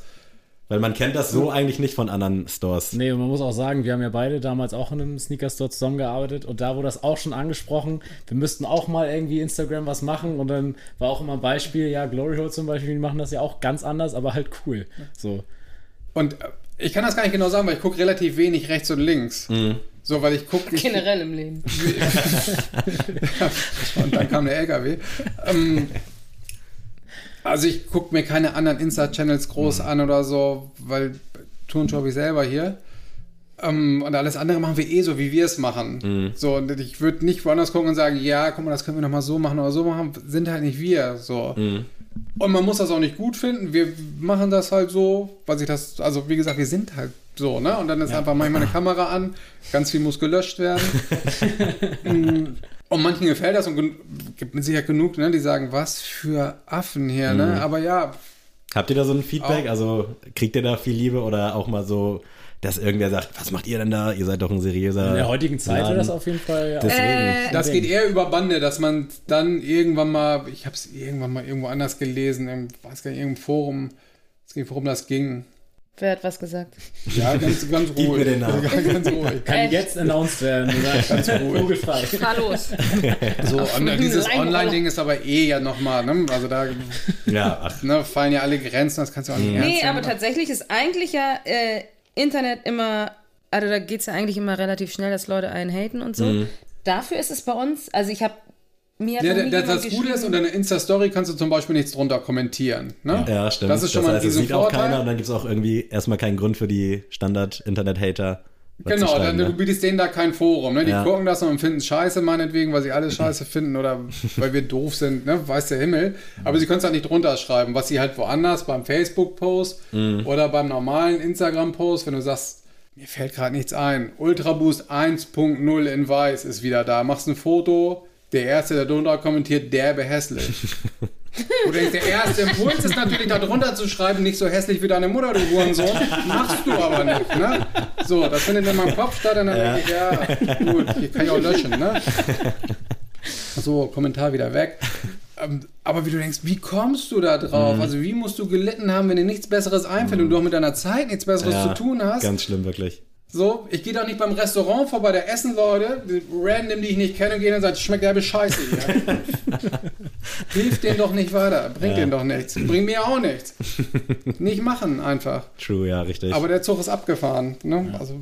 Weil man kennt das so eigentlich nicht von anderen Stores. Nee, und man muss auch sagen, wir haben ja beide damals auch in einem Sneaker-Store zusammengearbeitet und da wurde das auch schon angesprochen. Wir müssten auch mal irgendwie Instagram was machen und dann war auch immer ein Beispiel, ja, Glory Hole zum Beispiel, die machen das ja auch ganz anders, aber halt cool. So. Und ich kann das gar nicht genau sagen, weil ich gucke relativ wenig rechts und links. Mhm. So, weil ich gucke. Generell im Leben. und dann kam der LKW. Ähm, also ich gucke mir keine anderen Insta-Channels groß mhm. an oder so, weil tun schon wie selber hier. Um, ähm, und alles andere machen wir eh so, wie wir es machen. Mhm. So, und ich würde nicht woanders gucken und sagen, ja, guck mal, das können wir nochmal so machen oder so machen. Sind halt nicht wir. So. Mhm. Und man muss das auch nicht gut finden. Wir machen das halt so, weil sich das, also wie gesagt, wir sind halt so, ne? Und dann ist ja. einfach manchmal eine Kamera an, ganz viel muss gelöscht werden. Mm. und manchen gefällt das und gibt mit Sicherheit genug, ne? Die sagen, was für Affen hier, ne? mhm. ne? Aber ja. Habt ihr da so ein Feedback? Auch, also kriegt ihr da viel Liebe oder auch mal so dass irgendwer sagt, was macht ihr denn da? Ihr seid doch ein seriöser. In der heutigen Zeit wäre das auf jeden Fall. Ja. Deswegen. Äh, das geht eher über Bande, dass man dann irgendwann mal, ich habe es irgendwann mal irgendwo anders gelesen, im, weiß gar nicht, irgendeinem Forum, es ging, worum das ging. Wer hat was gesagt? Ja, ganz, ganz ruhig. Gib mir den Namen. Ja, ganz ruhig. Kann Echt? jetzt announced werden. Ganz ruhig. Vogelfrei. Fahr los. So, und dieses Online-Ding ist aber eh ja nochmal, ne? Also da ja, ne, fallen ja alle Grenzen, das kannst du auch nicht Nee, aber tatsächlich ist eigentlich ja äh, Internet immer, also da geht es ja eigentlich immer relativ schnell, dass Leute einen haten und so. Mhm. Dafür ist es bei uns, also ich habe mir ja, der, das Gute ist, unter einer Insta-Story kannst du zum Beispiel nichts drunter kommentieren. Ne? Ja, stimmt. Das ist schon das heißt, mal es sieht auch keiner und dann gibt es auch irgendwie erstmal keinen Grund für die Standard-Internet-Hater. Genau, dann, ne? du bietest denen da kein Forum. Ne? Die ja. gucken das und finden scheiße, meinetwegen, weil sie alles scheiße finden oder weil wir doof sind, ne? weiß der Himmel. Aber sie können es halt nicht drunter schreiben, was sie halt woanders beim Facebook-Post mhm. oder beim normalen Instagram-Post, wenn du sagst, mir fällt gerade nichts ein. Ultraboost 1.0 in weiß ist wieder da. Machst ein Foto, der Erste, der drunter kommentiert, derbe hässlich. Du denkst, der erste Impuls ist natürlich, da drunter zu schreiben, nicht so hässlich wie deine Mutter, du Hurensohn. Machst du aber nicht, ne? So, das findet in meinem Kopf statt und dann ja. denke ich, ja, gut, hier kann ich auch löschen, ne? So, Kommentar wieder weg. Ähm, aber wie du denkst, wie kommst du da drauf? Mhm. Also wie musst du gelitten haben, wenn dir nichts Besseres einfällt mhm. und du auch mit deiner Zeit nichts Besseres ja, zu tun hast? Ganz schlimm, wirklich. So, ich gehe doch nicht beim Restaurant vorbei, da essen Leute, die random, die ich nicht kenne, und gehen und sagen, schmeckt derbe Scheiße hier. Hilft denen doch nicht weiter, bringt Ja. denen doch nichts, bringt mir auch nichts. nicht machen einfach. True, ja, richtig. Aber der Zug ist abgefahren. Ne? Also,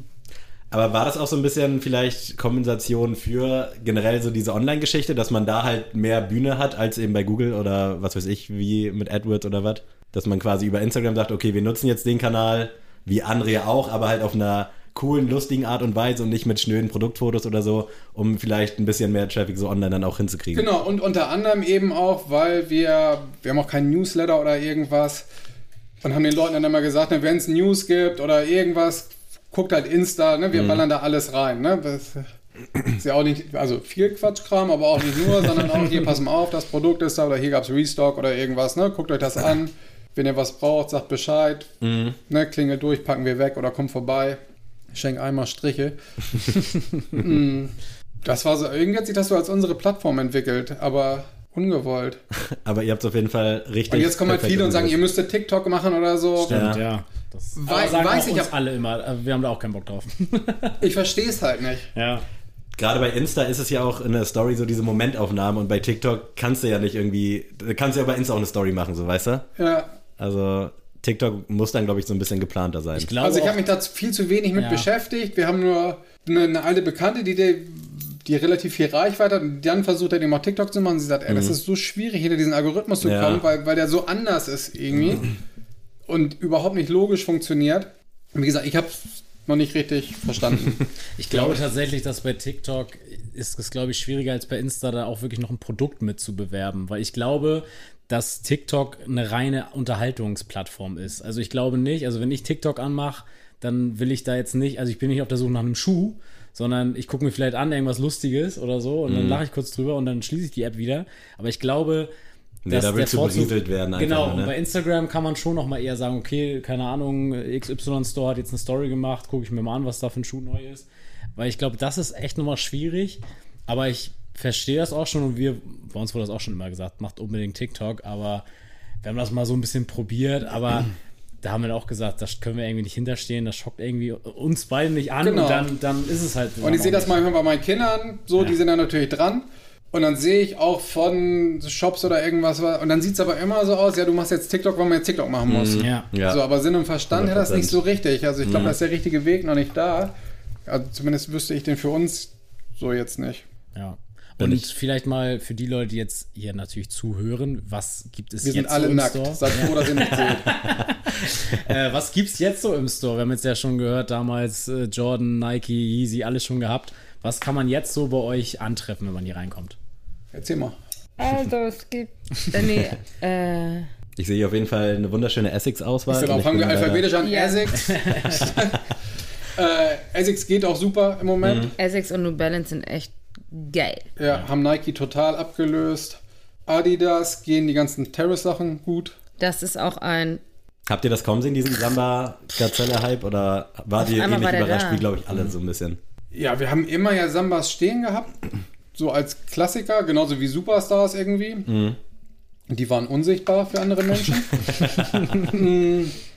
Aber war das auch so ein bisschen vielleicht Kompensation für generell so diese Online-Geschichte, dass man da halt mehr Bühne hat als eben bei Google oder was weiß ich, wie mit AdWords oder was? Dass man quasi über Instagram sagt, okay, wir nutzen jetzt den Kanal, wie andere ja auch, aber halt auf einer coolen, lustigen Art und Weise und nicht mit schnöden Produktfotos oder so, um vielleicht ein bisschen mehr Traffic so online dann auch hinzukriegen. Genau, und unter anderem eben auch, weil wir, wir haben auch keinen Newsletter oder irgendwas und haben den Leuten dann immer gesagt, ne, wenn es News gibt oder irgendwas, guckt halt Insta, ne, wir ballern da alles rein. Ne? Das ist ja auch nicht, also viel Quatschkram, aber auch nicht nur, sondern auch hier, pass mal auf, das Produkt ist da oder hier gab es Restock oder irgendwas, ne? guckt euch das an. Wenn ihr was braucht, sagt Bescheid, ne, klingelt durch, packen wir weg oder kommt vorbei. Schenk einmal Striche. Mm. Das war so, irgendwie hat sich das so als unsere Plattform entwickelt, aber ungewollt. Aber ihr habt es auf jeden Fall richtig. Und jetzt kommen halt viele und sagen, ihr müsstet TikTok machen oder so. Stimmt, Ja. ja. Das Wei- sagen weiß ich uns alle immer. aber Wir haben da auch keinen Bock drauf. Ich verstehe es halt nicht. ja. Gerade bei Insta ist es ja auch in der Story so diese Momentaufnahme und bei TikTok kannst du ja nicht irgendwie, kannst du ja bei Insta auch eine Story machen, so weißt du? Ja. Also TikTok muss dann, glaube ich, so ein bisschen geplanter sein. Ich glaube Also ich habe mich da viel zu wenig mit Ja. beschäftigt. Wir haben nur eine, eine alte Bekannte, die, die, die relativ viel Reichweite hat und dann versucht er eben auch TikTok zu machen. Sie sagt, ey, das ist so schwierig, hinter diesen Algorithmus zu Ja. kommen, weil, weil der so anders ist irgendwie und überhaupt nicht logisch funktioniert. Und wie gesagt, ich habe noch nicht richtig verstanden. Ich glaube tatsächlich, dass bei TikTok ist es, glaube ich, schwieriger als bei Insta da auch wirklich noch ein Produkt mit zu bewerben, weil ich glaube, dass TikTok eine reine Unterhaltungsplattform ist. Also ich glaube nicht, also wenn ich TikTok anmache, dann will ich da jetzt nicht, also ich bin nicht auf der Suche nach einem Schuh, sondern ich gucke mir vielleicht an irgendwas Lustiges oder so und dann lache ich kurz drüber und dann schließe ich die App wieder. Aber ich glaube, Nee, da willst du berieselt werden Genau, nur, ne? und bei Instagram kann man schon noch mal eher sagen, okay, keine Ahnung, XY Store hat jetzt eine Story gemacht, gucke ich mir mal an, was da für ein Schuh neu ist. Weil ich glaube, das ist echt nochmal schwierig. Aber ich verstehe das auch schon und wir, bei uns wurde das auch schon immer gesagt, macht unbedingt TikTok, aber wir haben das mal so ein bisschen probiert, aber da haben wir auch gesagt, das können wir irgendwie nicht hinterstehen, das schockt irgendwie uns beide nicht an Genau. und dann, dann ist es halt. Und ich sehe das manchmal bei meinen Kindern, so, die sind dann natürlich dran. Und dann sehe ich auch von Shops oder irgendwas, und dann sieht es aber immer so aus, ja, du machst jetzt TikTok, weil man jetzt TikTok machen muss. Ja. Ja. So, aber Sinn und Verstand hat das 100%. nicht so richtig. Also ich glaube, da ist der richtige Weg noch nicht da. Also zumindest wüsste ich den für uns so jetzt nicht. Ja. Bin Und ich- vielleicht mal für die Leute, die jetzt hier natürlich zuhören, was gibt es Wir jetzt sind alle so im nackt. Store? Seid froh, dass ihr nicht seht. Äh, was gibt's jetzt so im Store? Wir haben jetzt ja schon gehört, damals äh, Jordan, Nike, Yeezy, alles schon gehabt. Was kann man jetzt so bei euch antreffen, wenn man hier reinkommt? Erzähl mal. Also, es gibt. Äh, nee, äh. Ich sehe hier auf jeden Fall eine wunderschöne Essex-Auswahl. Darauf und ich fangen wir alphabetisch an. Ja. Essex. äh, Essex geht auch super im Moment. Essex und New Balance sind echt geil. Ja, haben Nike total abgelöst. Adidas gehen die ganzen Terrace-Sachen gut. Das ist auch ein. Habt ihr das kaum sehen, diesen Samba-Gazelle-Hype? Oder wart ihr ähnlich war überrascht da. wie, glaube ich, alle so ein bisschen? Ja, wir haben immer ja Sambas stehen gehabt. So als Klassiker, genauso wie Superstars irgendwie. Die waren unsichtbar für andere Menschen.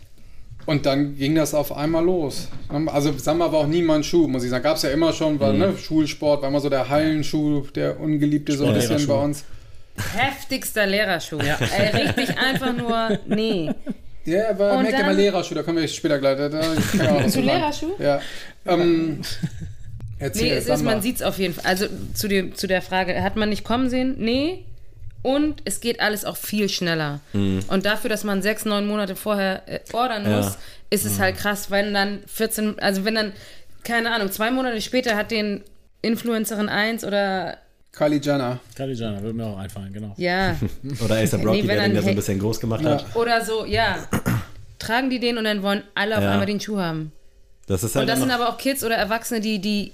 Und dann ging das auf einmal los. Also Samba war auch nie mein Schuh, muss ich sagen. Gab es ja immer schon, war, ne, Schulsport war immer so der Hallenschuh, der ungeliebte so ein bisschen bei uns. Heftigster Lehrerschuh. Ey, richtig einfach nur. Nee. Ja, aber Und merkt ihr mal Lehrerschuh, da kommen wir später gleich. Da, da, Zu. Lehrerschuh? Ja. Ähm, erzähl, Nee, es ist, Samba. man sieht es auf jeden Fall. Also zu, dem, zu der Frage, hat man nicht kommen sehen? Nee. Und es geht alles auch viel schneller. Und dafür, dass man sechs, neun Monate vorher äh, ordern Ja. muss, ist es halt krass, wenn dann 14, also wenn dann, keine Ahnung, zwei Monate später hat den Influencerin 1 oder Kylie Jenner. Kylie Jenner, würde mir auch einfallen, genau. ja, Oder A$AP Rocky, Nee, wenn der den ja so ein bisschen groß gemacht Ja. hat. oder so, ja. Tragen die den und dann wollen alle auf Ja. einmal den Schuh haben. Das ist halt Und das sind aber auch Kids oder Erwachsene, die, die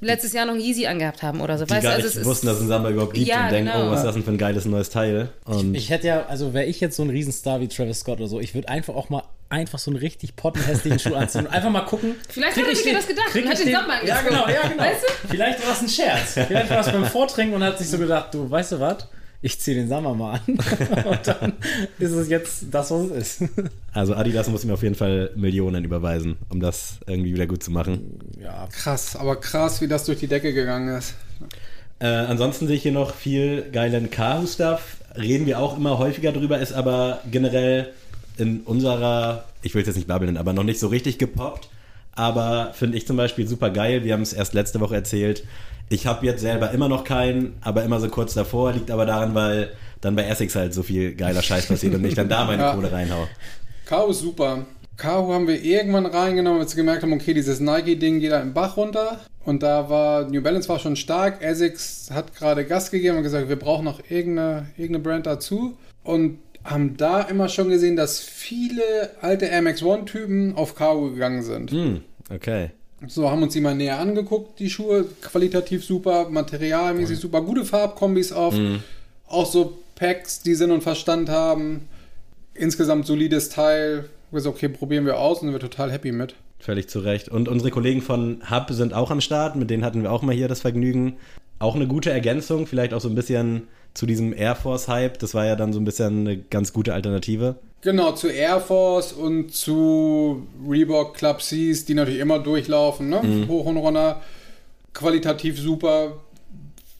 letztes Jahr noch ein Yeezy angehabt haben oder so. die weißt du, gar also nicht wussten, dass es ein Samba überhaupt gibt Ja, und denken, genau. oh, was ist das denn für ein geiles neues Teil? Und Ich hätte ja, also wäre ich jetzt so ein Riesenstar wie Travis Scott oder so, ich würde einfach auch mal einfach so einen richtig pottenhässlichen Schuh anziehen und einfach mal gucken. Vielleicht hat er ich sich den- das gedacht und hat ich den Samba Ja, genau, ja, genau. Weißt du? Vielleicht war es ein Scherz. Vielleicht war es beim Vortrinken und hat sich so gedacht, du, weißt du was? Ich ziehe den Sommer mal an. Und dann ist es jetzt das, was es ist. Also Adidas muss mir auf jeden Fall Millionen überweisen, um das irgendwie wieder gut zu machen. Ja, Krass, aber krass, wie das durch die Decke gegangen ist. Äh, ansonsten sehe ich hier noch viel geilen Kahu-Stuff. Reden wir auch immer häufiger drüber, ist aber generell in unserer, ich will es jetzt nicht babbeln, aber noch nicht so richtig gepoppt. Aber finde ich zum Beispiel super geil. Wir haben es erst letzte Woche erzählt. Ich habe jetzt selber immer noch keinen, aber immer so kurz davor. Liegt aber daran, weil dann bei Essex halt so viel geiler Scheiß passiert und ich dann da meine Ja. Kohle reinhau. Kau ist super. Kau haben wir irgendwann reingenommen, als wir gemerkt haben, okay, dieses Nike-Ding geht da im Bach runter. Und da war, New Balance war schon stark. Essex hat gerade Gas gegeben und gesagt, wir brauchen noch irgendeine, irgendeine Brand dazu. Und haben da immer schon gesehen, dass viele alte Air Max One-Typen auf Kau gegangen sind. Hm, okay. So, haben uns die mal näher angeguckt, die Schuhe. Qualitativ super, materialmäßig super, gute Farbkombis auf. Auch so Packs, die Sinn und Verstand haben. Insgesamt solides Teil. Wir gesagt, okay, probieren wir aus und sind wir total happy mit. Völlig zu Recht. Und unsere Kollegen von Hub sind auch am Start. Mit denen hatten wir auch mal hier das Vergnügen. Auch eine gute Ergänzung, vielleicht auch so ein bisschen zu diesem Air Force-Hype. Das war ja dann so ein bisschen eine ganz gute Alternative. Genau, zu Air Force und zu Reebok Club Cs, die natürlich immer durchlaufen, ne? hoch und runter. Qualitativ super.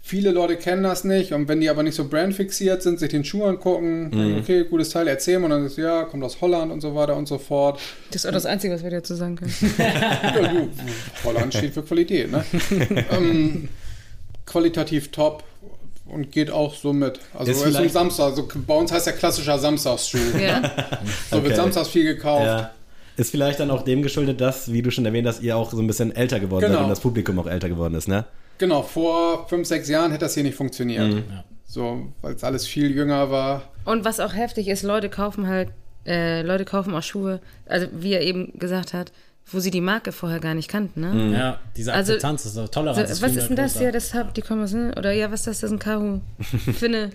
Viele Leute kennen das nicht und wenn die aber nicht so brandfixiert sind, sich den Schuh angucken, denken, okay, gutes Teil, erzählen und dann ist ja, kommt aus Holland und so weiter und so fort. Das ist auch das Einzige, was wir dazu sagen können. Ja, du, Holland steht für Qualität, ne? ähm, qualitativ top und geht auch so mit. Also Ist ist, Samstag. Also bei uns heißt der klassischer Samstagsschuh. Ja. So wird Okay. samstags viel gekauft. Ja. Ist vielleicht dann auch dem geschuldet, dass, wie du schon erwähnt hast, ihr auch so ein bisschen älter geworden Genau. seid und das Publikum auch älter geworden ist, ne? Genau, vor fünf, sechs Jahren hätte das hier nicht funktioniert. Mhm. Ja. So, weil es alles viel jünger war. Und was auch heftig ist, Leute kaufen halt, äh, Leute kaufen auch Schuhe, also wie er eben gesagt hat, wo sie die Marke vorher gar nicht kannten, ne? ja diese Also- Akzeptanz ist doch Toleranz. So, ist was ist denn das? Ja, das hab die kommen aus, ne? Oder ja, was ist das? Das ist ein Kahu. Finne.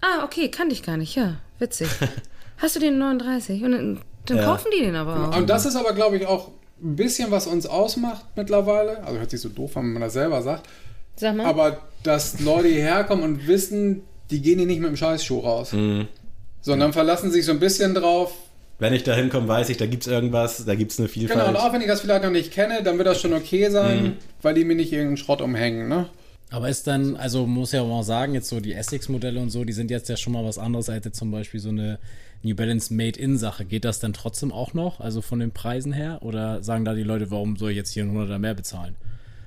Ah, okay, kannte ich gar nicht. Ja, witzig. Hast du den 39? Und dann, dann Ja. kaufen die den aber auch. Und das ist aber, glaube ich, auch ein bisschen, was uns ausmacht mittlerweile. Also hört sich so doof an, wenn man das selber sagt. Sag mal. Aber dass Leute hierher kommen und wissen, die gehen hier nicht mit dem Scheißschuh raus. Mhm. Sondern verlassen sich so ein bisschen drauf. Wenn ich da hinkomme, weiß ich, da gibt's irgendwas, da gibt's eine Vielfalt. Genau, und auch wenn ich das vielleicht noch nicht kenne, dann wird das schon okay sein, weil die mir nicht irgendeinen Schrott umhängen. Ne? Aber ist dann, also muss ja auch mal sagen, jetzt so die Essex-Modelle und so, die sind jetzt ja schon mal was anderes als jetzt zum Beispiel so eine New Balance Made-In-Sache. Geht das dann trotzdem auch noch, also von den Preisen her? Oder sagen da die Leute, warum soll ich jetzt hier einen 100er mehr bezahlen?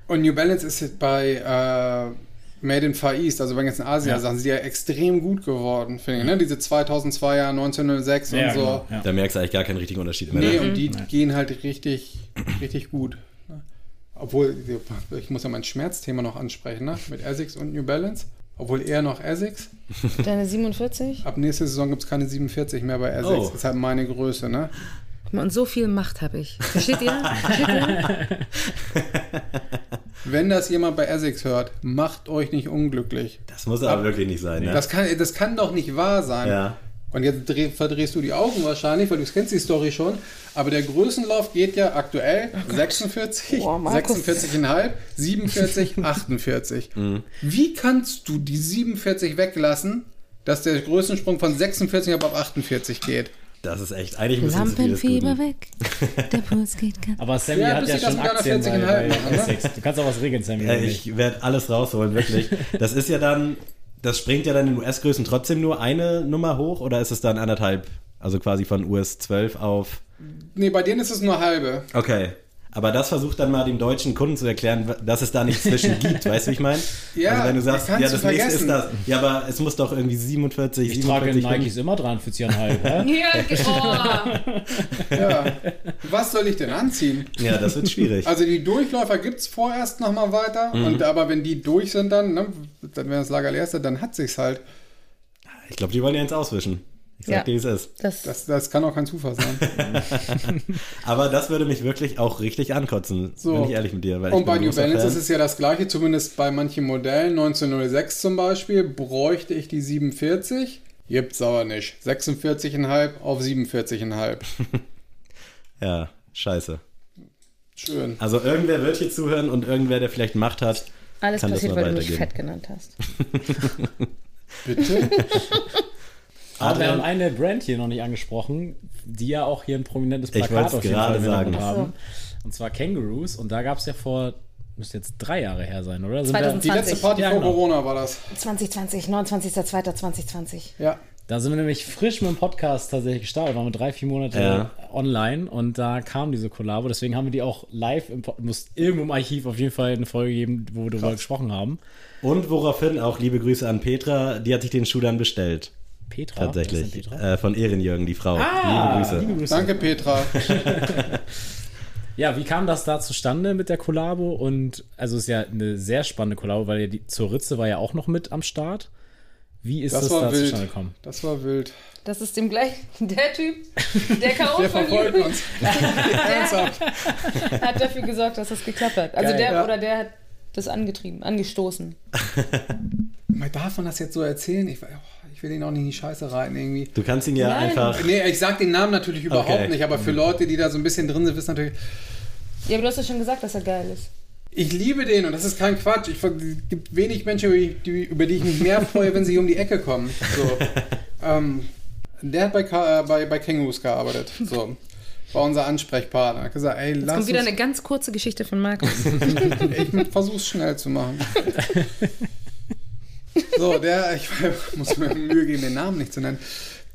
Und New Balance ist jetzt bei äh, Made in Far East, also bei den ganzen Asia-Sachen, sind die ja extrem gut geworden, finde ich. Ne? Diese 2002er, 1906 und so. genau, ja. Da merkst du eigentlich gar keinen richtigen Unterschied mehr. Nee, ne? und die gehen halt richtig, richtig gut. ne? Obwohl, ich muss ja mein Schmerzthema noch ansprechen, ne? mit Essex und New Balance. Obwohl eher noch Essex. Deine 47? Ab nächste Saison gibt es keine 47 mehr bei Essex. Oh. Das ist halt meine Größe, ne? Mal, Und so viel Macht habe ich. Versteht ihr? Versteht ihr? Wenn das jemand bei Essex hört, macht euch nicht unglücklich. Das muss aber wirklich nicht sein, ne? Das kann, das kann doch nicht wahr sein. ja. Und jetzt dreh, verdrehst du die Augen wahrscheinlich, weil du kennst die Story schon. Aber der Größenlauf geht ja aktuell 46, Boah, Markus. 46,5, 47, 48. Wie kannst du die 47 weglassen, dass der Größensprung von 46 auf 48 geht? Das ist echt, eigentlich ein bisschen zu viel des Lampenfieber weg. Der Puls geht ganz. Aber Sammy Ja, hat ja schon Aktien bei, 40,5 bei ne? Essex. Du kannst auch was regeln, Sammy. Ja, ich werde alles rausholen, wirklich. Das ist ja dann, das springt ja dann in US-Größen trotzdem nur eine Nummer hoch oder ist es dann anderthalb? Also quasi von US 12 auf. Nee, bei denen ist es nur halbe. Okay. Aber das versucht dann mal dem deutschen Kunden zu erklären, dass es da nichts zwischen gibt, weißt du, wie ich meine? Ja, also wenn du sagst, ja, das nächste ist das. Ja, aber es muss doch irgendwie 47, Ich trage 47 Nikes immer 43,5. hä? Ja, oh. Ja. Was soll ich denn anziehen? Ja, das wird schwierig. Also die Durchläufer gibt es vorerst nochmal weiter. Mhm. Und, aber wenn die durch sind dann, ne, dann wenn das Lager leer ist, dann hat sich's halt. Ich glaube, die wollen ja ins Auswischen. Ich sag Ja. dir, wie es ist. Das, Das, das kann auch kein Zufall sein. Aber das würde mich wirklich auch richtig ankotzen, So. bin ich ehrlich mit dir. Weil ich Und bin bei ein New Balance Fan. ist es ja das gleiche, zumindest bei manchen Modellen. 1906 zum Beispiel bräuchte ich die 47. Gibt's aber nicht. 46,5 auf 47,5. Ja, scheiße. Schön. Also irgendwer wird hier zuhören und irgendwer, der vielleicht Macht hat, alles kann das passiert, mal weil du mich fett genannt hast. Bitte? Aber wir haben eine Brand hier noch nicht angesprochen, die ja auch hier ein prominentes Ich Plakat gerade im Hintergrund sagen. haben. Und zwar Kangaroos. Und da gab es ja vor, müsste jetzt drei Jahre her sein, oder? Sind wir- 2020. Die letzte Party Ja, vor genau. Corona war das. 2020, 29.02.2020. Ja. Da sind wir nämlich frisch mit dem Podcast tatsächlich gestartet, waren wir drei, vier Monate Ja. online und da kam diese Kollabo. Deswegen haben wir die auch live im muss irgendwo im Archiv auf jeden Fall eine Folge geben, wo wir darüber gesprochen haben. Und woraufhin auch liebe Grüße an Petra, die hat sich den Schuh dann bestellt. Petra. Tatsächlich. Petra? Äh, von Ehrenjürgen, die Frau. Ah, liebe Grüße. liebe Grüße. Danke, Petra. Ja, wie kam das da zustande mit der Kollabo? Und also es ist ja eine sehr spannende Kollabo, weil ja die zur Ritze war ja auch noch mit am Start. Wie ist das, Das da war wild. zustande gekommen? Das war wild. Das ist dem gleich der Typ, der K.O. Der von verfolgt ihm uns. Ernsthaft. hat dafür gesorgt, dass das geklappt hat. Also Geil. der Ja. oder der hat das angetrieben, angestoßen. Man darf man das jetzt so erzählen? Ich, oh, ich will ihn auch nicht in die Scheiße reiten irgendwie. Du kannst ihn ja Nein. einfach. Nee, ich sag den Namen natürlich überhaupt Okay. nicht, aber für Leute, die da so ein bisschen drin sind, wissen natürlich, Ja, aber du hast ja schon gesagt, dass er geil ist. ich liebe den und das ist kein Quatsch. Ich, es gibt wenig Menschen, über die, über die ich mich mehr freue, wenn sie um die Ecke kommen. So. ähm, der hat bei, äh, bei, bei Kängurus gearbeitet. So. War unser Ansprechpartner. Hat gesagt, ey, Jetzt lass kommt wieder uns, eine ganz kurze Geschichte von Markus. ich versuch's schnell zu machen. So, der, ich muss mir Mühe geben, den Namen nicht zu nennen.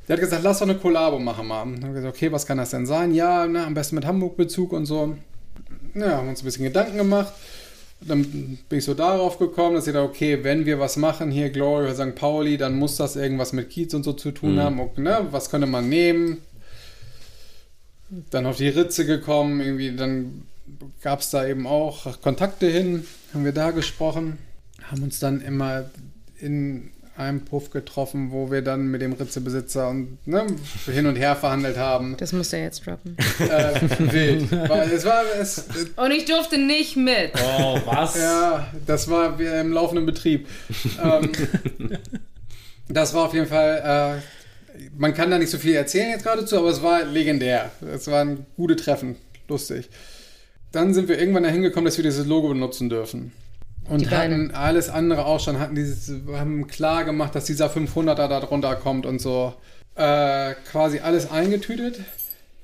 Der hat gesagt, lass doch eine Kollabo machen mal. Dann haben wir gesagt, okay, was kann das denn sein? Ja, na, am besten mit Hamburg-Bezug und so. Ja, haben uns ein bisschen Gedanken gemacht. Dann bin ich so darauf gekommen, dass ich dachte, okay, wenn wir was machen, hier Glory oder St. Pauli, dann muss das irgendwas mit Kiez und so zu tun haben. Und, ne, was könnte man nehmen? Dann auf die Ritze gekommen, irgendwie, dann gab es da eben auch Kontakte hin, haben wir da gesprochen, haben uns dann immer in einem Puff getroffen, wo wir dann mit dem Ritzebesitzer und ne, hin und her verhandelt haben. Das muss er jetzt droppen. Äh, wild. Weil es war, es, Und ich durfte nicht mit. Oh, was? ja, das war wie im laufenden Betrieb. ähm, das war auf jeden Fall, äh, man kann da nicht so viel erzählen jetzt geradezu, aber es war legendär. Es waren gute Treffen, lustig. Dann sind wir irgendwann dahin gekommen, dass wir dieses Logo benutzen dürfen. Und Die Beine. hatten alles andere auch schon, hatten dieses, haben klar gemacht, dass dieser 500er da drunter kommt und so. Äh, quasi alles eingetütet.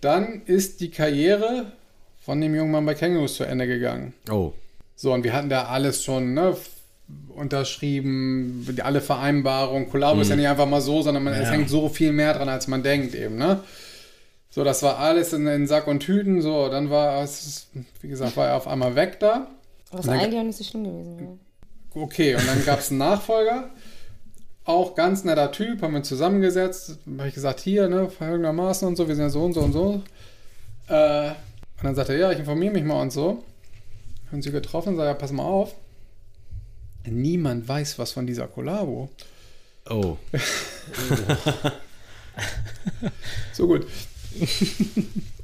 Dann ist die Karriere von dem jungen Mann bei Kangaroos zu Ende gegangen. Oh. So, und wir hatten da alles schon ne, unterschrieben, die- alle Vereinbarungen. Kollabo ist ja nicht einfach mal so, sondern man, es Ja. hängt so viel mehr dran, als man denkt eben. Ne? So, das war alles in, in Sack und Tüten. So, dann war es, wie gesagt, war er auf einmal weg da. Was eigentlich auch nicht so schlimm gewesen wäre. Okay, und dann gab es einen Nachfolger. Auch ganz netter Typ, haben wir zusammengesetzt. Habe ich gesagt, hier, ne, folgendermaßen und so, wir sind ja so und so und so. Äh, und dann sagte er, ja, ich informiere mich mal und so. Haben sie getroffen, sagt er, pass mal auf. Niemand weiß was von dieser Kollabo. Oh. So gut.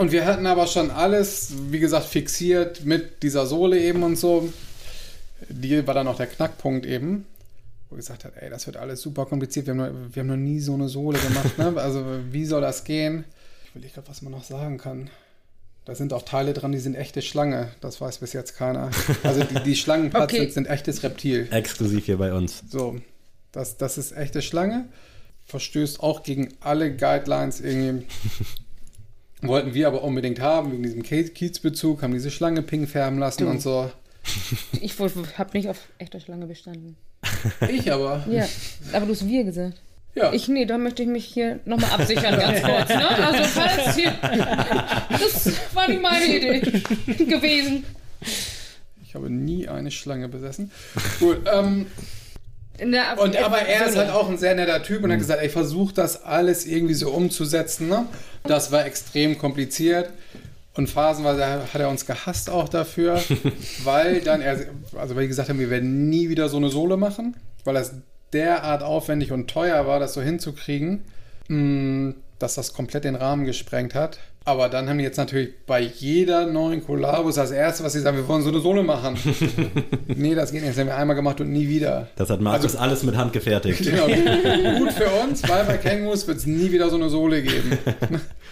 Und wir hatten aber schon alles, wie gesagt, fixiert mit dieser Sohle eben und so. Die war dann auch der Knackpunkt eben, wo gesagt hat, ey, das wird alles super kompliziert. Wir haben noch, wir haben noch nie so eine Sohle gemacht. Ne? Also wie soll das gehen? Ich will nicht gerade, was man noch sagen kann. Da sind auch Teile dran, die sind echte Schlange. Das weiß bis jetzt keiner. Also die, die Schlangenpads Okay. sind, sind echtes Reptil. Exklusiv hier bei uns. So, das, das ist echte Schlange. Verstößt auch gegen alle Guidelines irgendwie. Wollten wir aber unbedingt haben, wegen diesem Kiez- Kiezbezug, haben diese Schlange pink färben lassen Du. und so. Ich habe nicht auf echter Schlange bestanden. Ich aber. Ja, aber du hast wir gesagt. Ja. Ich, nee, da möchte ich mich hier nochmal absichern, ganz kurz. Ne? Also, falls hier. Das war nicht meine Idee gewesen. Ich habe nie eine Schlange besessen. Gut, ähm, und, aber er ist halt auch ein sehr netter Typ und hat gesagt, ey, versuch das alles irgendwie so umzusetzen. Ne? Das war extrem kompliziert. Und phasenweise hat er uns gehasst auch dafür, weil dann er, also weil die gesagt haben, wir werden nie wieder so eine Sohle machen, weil das derart aufwendig und teuer war, das so hinzukriegen, mh, dass das komplett den Rahmen gesprengt hat. Aber dann haben die jetzt natürlich bei jeder neuen Kollabos das erste, was sie sagen, wir wollen so eine Sohle machen. nee, das geht nicht. Das haben wir einmal gemacht und nie wieder. Das hat Markus Also- alles mit Hand gefertigt. Genau. Gut für uns, weil bei Kängurus wird es nie wieder so eine Sohle geben.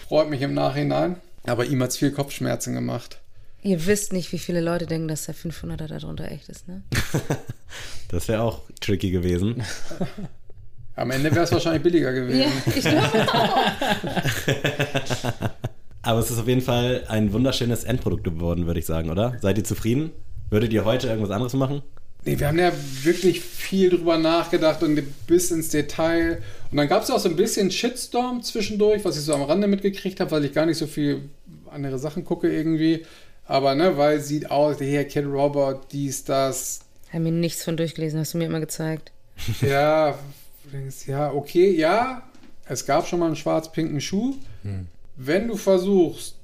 Freut mich im Nachhinein. Aber ihm hat es viel Kopfschmerzen gemacht. Ihr wisst nicht, wie viele Leute denken, dass der 500er darunter echt ist, ne? Das wäre auch tricky gewesen. Am Ende wäre es wahrscheinlich billiger gewesen. ich glaube Aber es ist auf jeden Fall ein wunderschönes Endprodukt geworden, würde ich sagen, oder? Seid ihr zufrieden? Würdet ihr heute irgendwas anderes machen? Nee, wir haben ja wirklich viel drüber nachgedacht und bis ins Detail. Und dann gab es auch so ein bisschen Shitstorm zwischendurch, was ich so am Rande mitgekriegt habe, weil ich gar nicht so viel andere Sachen gucke irgendwie. Aber ne, weil sieht aus, hier Kid Robot, dies, das. Ich habe mir nichts von durchgelesen, hast du mir immer gezeigt. Ja, du denkst, ja, okay, ja, es gab schon mal einen schwarz-pinken Schuh. Wenn du versuchst,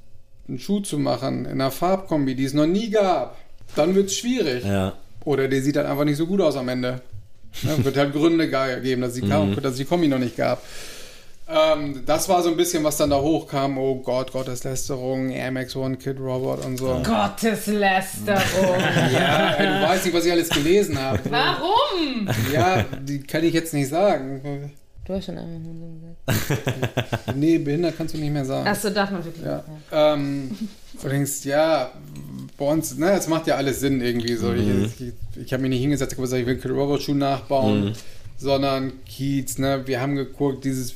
einen Schuh zu machen in einer Farbkombi, die es noch nie gab, dann wird es schwierig. Ja. Oder der sieht halt einfach nicht so gut aus am Ende. Ne, wird halt Gründe ge- geben, dass, die, Mhm. dass es die Kombi noch nicht gab. Ähm, das war so ein bisschen, was dann da hochkam. Oh Gott, Gotteslästerung, Air Max One, Kid Robot und so. Gotteslästerung. Ja, ey, du weißt nicht, was ich alles gelesen habe. Warum? Ja, die kann ich jetzt nicht sagen. Du hast schon einmal gesagt. Nee, behindert kannst du nicht mehr sagen. Achso, darf man wirklich Ja. nicht. Ähm, du denkst, ja, bei uns, ne, es macht ja alles Sinn irgendwie so. Mhm. Ich, ich, ich habe mich nicht hingesetzt und gesagt, ich will einen Robot-Schuh nachbauen, Mhm. sondern Kiez, ne, wir haben geguckt, dieses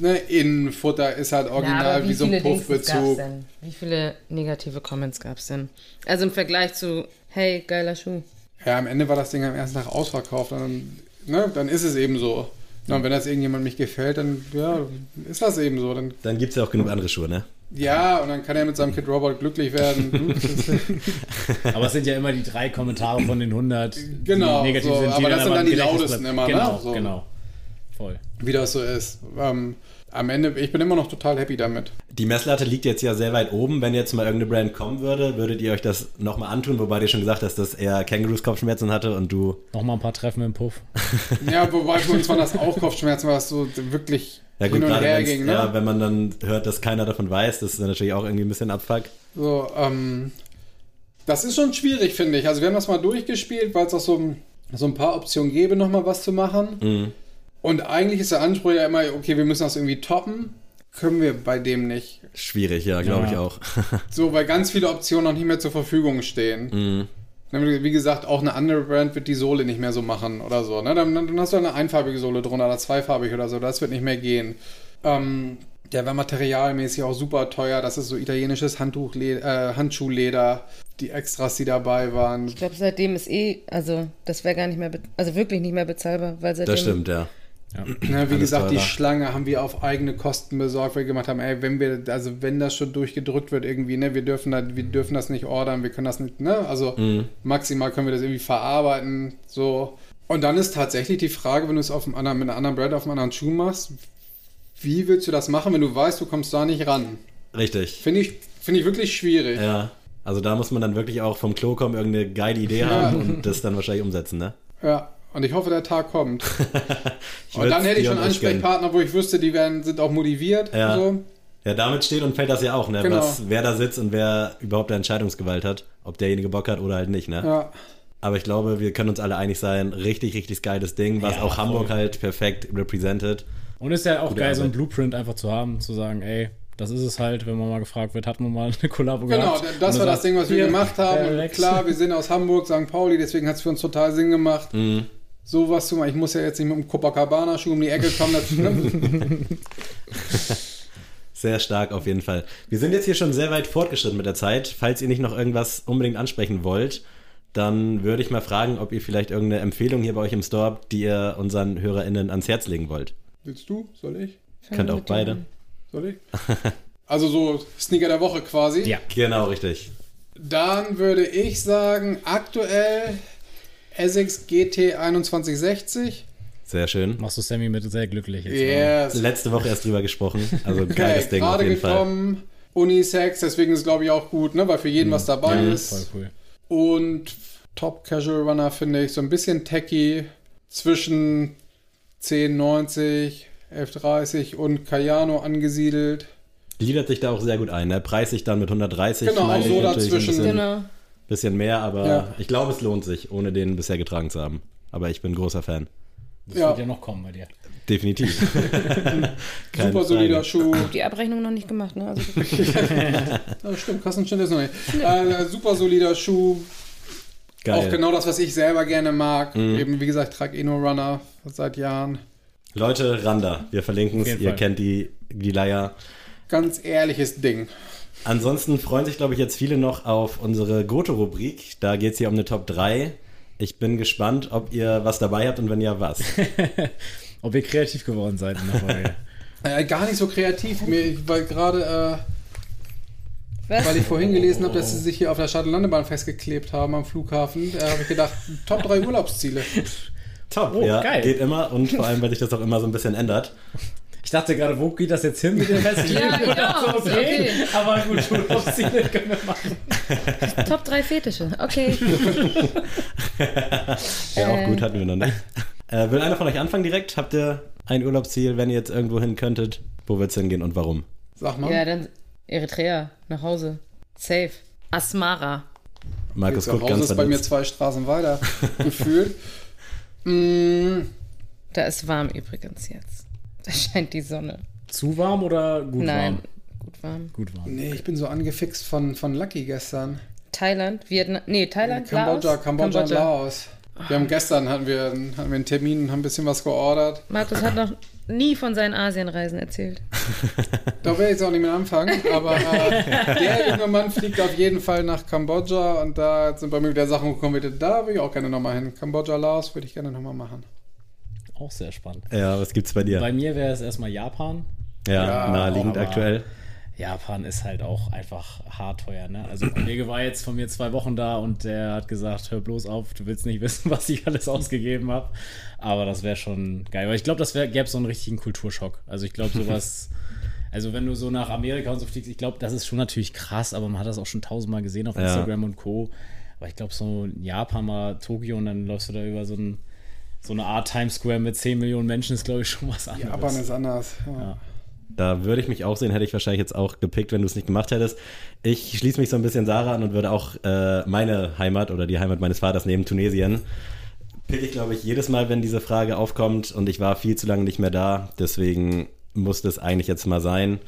ne, Innenfutter ist halt Ja, original aber wie wie so ein Puffbezug. Wie viele negative Comments gab es denn? Also im Vergleich zu, hey, geiler Schuh. Ja, am Ende war das Ding am ersten Tag ausverkauft. Dann, ne, dann ist es eben so. Na, und wenn das irgendjemand nicht gefällt, dann ja, ist das eben so. Dann, Dann gibt es ja auch genug andere Schuhe, ne? ja, und dann kann er mit seinem Kid Robot glücklich werden. Aber es sind ja immer die drei Kommentare von den 100, Genau, die negativ so, sind. aber das sind dann die lautesten immer, ne? Genau, So. genau. Voll. wie das so ist. Ähm, am Ende, ich bin immer noch total happy damit. Die Messlatte liegt jetzt ja sehr weit oben. Wenn jetzt mal irgendeine Brand kommen würde, würdet ihr euch das nochmal antun? Wobei du schon gesagt hast, dass er Kängurus Kopfschmerzen hatte und du. Nochmal ein paar Treffen im Puff. Ja, wobei für uns waren das auch Kopfschmerzen, was so wirklich Ja gut, hin und her ging. Ne? ja, wenn man dann hört, dass keiner davon weiß, das ist dann natürlich auch irgendwie ein bisschen Abfuck. So, ähm, das ist schon schwierig, finde ich. Also wir haben das mal durchgespielt, weil es auch so, ein- so ein paar Optionen gäbe, nochmal was zu machen. Mhm. Und eigentlich ist der Anspruch ja immer, okay, wir müssen das irgendwie toppen. Können wir bei dem nicht. Schwierig, ja, glaube Ja. ich auch. So, weil ganz viele Optionen noch nicht mehr zur Verfügung stehen. Mhm. Wie gesagt, auch eine andere Brand wird die Sohle nicht mehr so machen oder so. Ne? Dann, dann hast du eine einfarbige Sohle drunter oder zweifarbig oder so. Das wird nicht mehr gehen. Ähm, der war materialmäßig auch super teuer. Das ist so italienisches Handtuchleder, äh, Handschuhleder. Die Extras, die dabei waren. Ich glaube, seitdem ist eh, also das wäre gar nicht mehr, also wirklich nicht mehr bezahlbar, weil seitdem. Das stimmt, ja. Ne, wie Alles gesagt, die. Schlange haben wir auf eigene Kosten besorgt, weil wir gemacht haben, ey, wenn wir, also wenn das schon durchgedrückt wird irgendwie, ne, wir dürfen da, wir dürfen das nicht ordern, wir können das nicht, ne, also Mhm. maximal können wir das irgendwie verarbeiten, so. Und dann ist tatsächlich die Frage, wenn du es auf einem anderen, mit einer anderen Brand auf einem anderen Schuh machst, wie willst du das machen, wenn du weißt, du kommst da nicht ran? Richtig. Finde ich, finde ich wirklich schwierig. Ja. Also da muss man dann wirklich auch vom Klo kommen, irgendeine geile Idee haben und das dann wahrscheinlich umsetzen, ne? Ja. Und ich hoffe, der Tag kommt. Und dann hätte ich schon. Ansprechpartner, wo ich wüsste, die werden, sind auch motiviert. Ja. So. Ja, damit steht und fällt das ja auch, ne? Genau. Was, wer da sitzt und wer überhaupt eine Entscheidungsgewalt hat, ob derjenige Bock hat oder halt nicht, ne? Ja. Aber ich glaube, wir können uns alle einig sein, richtig, richtig geiles Ding, was Ja, auch Hamburg voll. halt perfekt represented. Und ist ja auch Gute geil, so ein Arbeit. Blueprint einfach zu haben, zu sagen, ey, das ist es halt, wenn man mal gefragt wird, hat man mal eine Kollabo Genau, gehabt. das Und war das Ding, was wir gemacht haben. Klar, wir sind aus Hamburg, St. Pauli, deswegen hat es für uns total Sinn gemacht, Mhm. Sowas zu machen. Ich muss ja jetzt nicht mit dem Copacabana-Schuh um die Ecke kommen. Das? Sehr stark auf jeden Fall. Wir sind jetzt hier schon sehr weit fortgeschritten mit der Zeit. Falls ihr nicht noch irgendwas unbedingt ansprechen wollt, dann würde ich mal fragen, ob ihr vielleicht irgendeine Empfehlung hier bei euch im Store habt, die ihr unseren HörerInnen ans Herz legen wollt. Willst du? Soll ich? Könnt auch beide. Soll ich? Also so Sneaker der Woche quasi. Ja. Genau, richtig. Dann würde ich sagen, aktuell Essex GT 2160. Sehr schön. Machst du Sammy mit sehr glücklich jetzt. Yes. Letzte Woche erst drüber gesprochen. Also Okay, geiles Ding auf gerade jeden Fall. gekommen. Unisex, deswegen ist glaube ich auch gut, ne? weil für jeden was dabei Ja, ist. Voll cool. Und Top Casual Runner finde ich so ein bisschen techy zwischen 1090, 1130 und Cayano angesiedelt. Gliedert sich da auch sehr gut ein. Ne? Preisig dann mit 130. Genau, so dazwischen. Ein bisschen, Genau. Bisschen mehr, aber Ja. ich glaube, es lohnt sich, ohne den bisher getragen zu haben. Aber ich bin großer Fan. Das Ja. wird ja noch kommen bei dir. Definitiv. Super solider. Schuh. Die Abrechnung noch nicht gemacht, ne? Also, Ja, stimmt, Kassenschnitt ist noch nicht. Äh, super solider Schuh. Auch Geil. genau das, was ich selber gerne mag. Mhm. Eben, wie gesagt, trage eh nur Runner seit Jahren. Leute, Randa, wir verlinken es. Ihr Fall. kennt die, die Leier. Ganz ehrliches Ding. Ansonsten freuen sich, glaube ich, jetzt viele noch auf unsere Goto-Rubrik. Da geht es hier um eine Top 3. Ich bin gespannt, ob ihr was dabei habt und wenn ja, was. Ob ihr kreativ geworden seid in der Folge. Äh, gar nicht so kreativ. Weil gerade, was? äh, weil ich vorhin gelesen habe, dass sie sich hier auf der Shuttle-Landebahn festgeklebt haben am Flughafen, äh, habe ich gedacht, Top 3 Urlaubsziele. Top, Oh, ja, geil. geht immer und vor allem, weil sich das auch immer so ein bisschen ändert. Ich dachte gerade, wo geht das jetzt hin mit dem restlichen Ja, genau, So, okay. Aber gut, Urlaubsziele können wir machen. Top 3 Fetische. Okay. Ja, auch Äh. gut, hatten wir noch nicht. Äh, will einer von euch anfangen direkt? Habt ihr ein Urlaubsziel, wenn ihr jetzt irgendwo hin könntet? Wo wird's hingehen und warum? Sag mal. Ja, dann Eritrea, nach Hause. Safe. Asmara. Markus guckt Hause ganz ist bei mir zwei Straßen weiter gefühlt. Mm, Da ist warm übrigens jetzt. Da scheint die Sonne. Zu warm oder gut Nein, warm? gut warm. Gut warm. nee, ich bin so angefixt von, von Lucky gestern. Thailand, Vietnam, nee, Thailand, Kambodscha, Laos? Kambodscha, und Laos. Wir haben gestern hatten wir, hatten wir einen Termin und haben ein bisschen was geordert. Markus hat noch nie von seinen Asienreisen erzählt. Da werde ich jetzt auch nicht mehr anfangen, aber äh, der junge Mann fliegt auf jeden Fall nach Kambodscha und da sind bei mir wieder Sachen gekommen, da will ich auch gerne nochmal hin. Kambodscha, Laos würde ich gerne nochmal machen. Auch sehr spannend. Ja, was gibt's bei dir? Bei mir wäre es erstmal Japan. ja, Ja, naheliegend aktuell. Japan ist halt auch einfach hart teuer, ne? Also ein Kollege war jetzt von mir zwei Wochen da und der hat gesagt, hör bloß auf, du willst nicht wissen, was ich alles ausgegeben habe. Aber das wäre schon geil. Aber ich glaube, das gäbe so einen richtigen Kulturschock. Also ich glaube, sowas, also wenn du so nach Amerika und so fliegst, ich glaube, das ist schon natürlich krass, aber man hat das auch schon tausendmal gesehen auf Ja. Instagram und Co. Aber ich glaube, so in Japan mal Tokio und dann läufst du da über so ein so eine Art Times Square mit 10 Millionen Menschen ist, glaube ich, schon was anderes. Japan ist anders. Ja. Ja. Da würde ich mich auch sehen, hätte ich wahrscheinlich jetzt auch gepickt, wenn du es nicht gemacht hättest. Ich schließe mich so ein bisschen Sarah an und würde auch äh, meine Heimat oder die Heimat meines Vaters nehmen, Tunesien. Pick ich, glaube ich, jedes Mal, wenn diese Frage aufkommt und ich war viel zu lange nicht mehr da. Deswegen musste es eigentlich jetzt mal sein.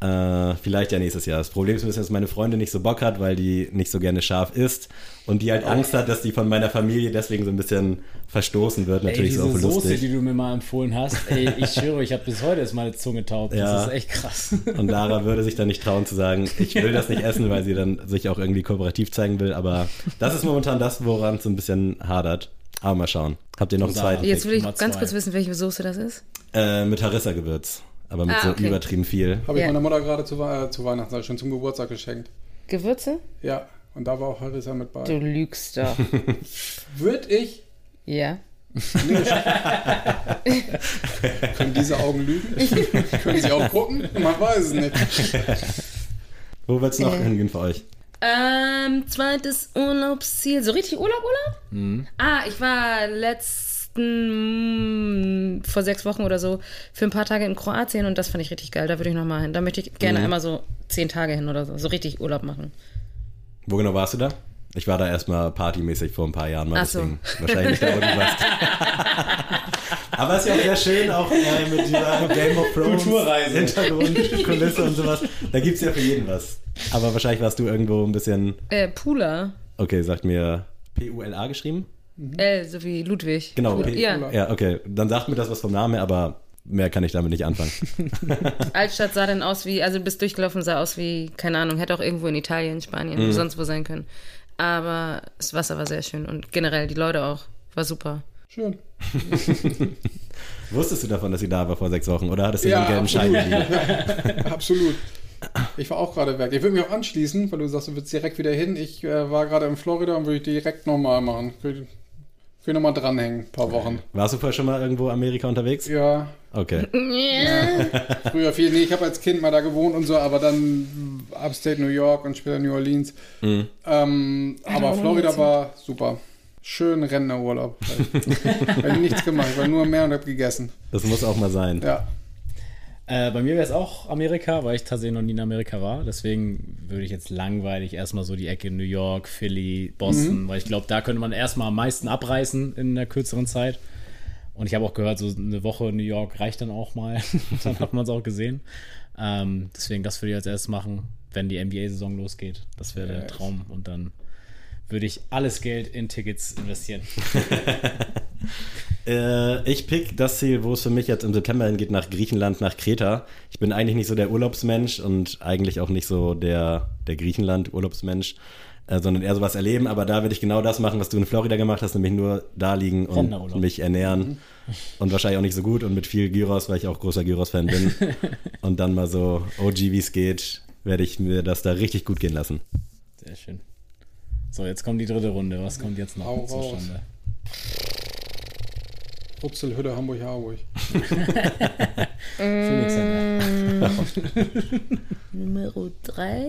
Äh, vielleicht ja nächstes Jahr. Das Problem ist, ein bisschen, dass meine Freundin nicht so Bock hat, weil die nicht so gerne scharf isst und die halt Angst hat, dass die von meiner Familie deswegen so ein bisschen verstoßen wird. Ey, Natürlich diese ist auch Soße, lustig. die du mir mal empfohlen hast, ey, ich schwöre, ich habe bis heute ist meine Zunge taub. Ja. Das ist echt krass. Und Lara würde sich dann nicht trauen zu sagen, ich will das nicht essen, weil sie dann sich auch irgendwie kooperativ zeigen will. Aber das ist momentan das, woran es so ein bisschen hadert. Aber mal schauen. Habt ihr noch einen zweiten? Jetzt will ich ganz zwei. kurz wissen, welche Soße das ist. Äh, mit Harissa-Gewürz. Aber mit Ah, so okay. übertrieben viel. Habe ich Ja. meiner Mutter gerade zu, äh, zu Weihnachten, ich schon zum Geburtstag geschenkt. Gewürze? Ja, und da war auch Harissa mit bei. Du lügst doch. Würde ich, ja. können diese Augen lügen? können sie auch gucken? Man weiß es nicht. Wo wird's noch Äh. hingehen für euch? Ähm, zweites Urlaubsziel. So richtig Urlaub, Urlaub? Mhm. Ah, ich war letzten, mm, vor sechs Wochen oder so, für ein paar Tage in Kroatien und das fand ich richtig geil. Da würde ich nochmal hin. Da möchte ich gerne Mhm. einmal so zehn Tage hin oder so. So richtig Urlaub machen. Wo genau warst du da? Ich war da erstmal partymäßig vor ein paar Jahren mal, Ach so. deswegen wahrscheinlich nicht da, wo du warst. Aber es ist ja auch sehr schön, auch äh, mit dieser Game of Thrones Kulturreise. Hintergrund, Kulisse und sowas. Da gibt's ja für jeden was. Aber wahrscheinlich warst du irgendwo ein bisschen, Äh, Pula. okay, sagt mir P-U-L-A geschrieben? Äh, so wie Ludwig. Genau. P- Ja, Ja, okay. Dann sagt mir das was vom Namen aber mehr kann ich damit nicht anfangen. Altstadt sah dann aus wie, also du bist durchgelaufen, sah aus wie, keine Ahnung, hätte auch irgendwo in Italien, Spanien, Mhm. sonst wo sein können. Aber das Wasser war sehr schön und generell die Leute auch. War super. Schön. Wusstest du davon, dass sie da war vor sechs Wochen oder hattest du Ja, den gelben Schein? Absolut. Ich war auch gerade weg. Ich würde mich auch anschließen, weil du sagst, du willst direkt wieder hin. Ich äh, war gerade in Florida und würde ich direkt nochmal machen. Ich will nochmal dranhängen, ein paar Wochen. Warst du vorher schon mal irgendwo Amerika unterwegs? Ja, Okay. früher viel. Nee, ich habe als Kind mal da gewohnt und so, aber dann Upstate New York und später New Orleans. Mhm. Ähm, aber Florida war super. Schön Rentnerurlaub. Ich habe nichts gemacht, ich war nur am Meer und habe gegessen. Das muss auch mal sein. Ja. Äh, bei mir wäre es auch Amerika, weil ich tatsächlich noch nie in Amerika war. Deswegen würde ich jetzt langweilig erstmal so die Ecke New York, Philly, Boston, weil ich glaube, da könnte man erstmal am meisten abreißen in einer kürzeren Zeit. Und ich habe auch gehört, so eine Woche in New York reicht dann auch mal. dann hat man es auch gesehen. Ähm, deswegen, das würde ich als erstes machen, wenn die NBA-Saison losgeht. Das wäre der Traum. Und dann würde ich alles Geld in Tickets investieren. Äh, ich pick das Ziel, wo es für mich jetzt im September hingeht, nach Griechenland, nach Kreta. Ich bin eigentlich nicht so der Urlaubsmensch und eigentlich auch nicht so der, der Griechenland-Urlaubsmensch, äh, sondern eher sowas erleben. Aber da würde ich genau das machen, was du in Florida gemacht hast, nämlich nur da liegen und mich ernähren. Und wahrscheinlich auch nicht so gut und mit viel Gyros, weil ich auch großer Gyros-Fan bin. und dann mal so OG, wie es geht, werde ich mir das da richtig gut gehen lassen. Sehr schön. So, jetzt kommt die dritte Runde. Was kommt jetzt noch Hau zustande? Rupselhütte Hamburg-Harburg. Phoenix Center. Nummer 3.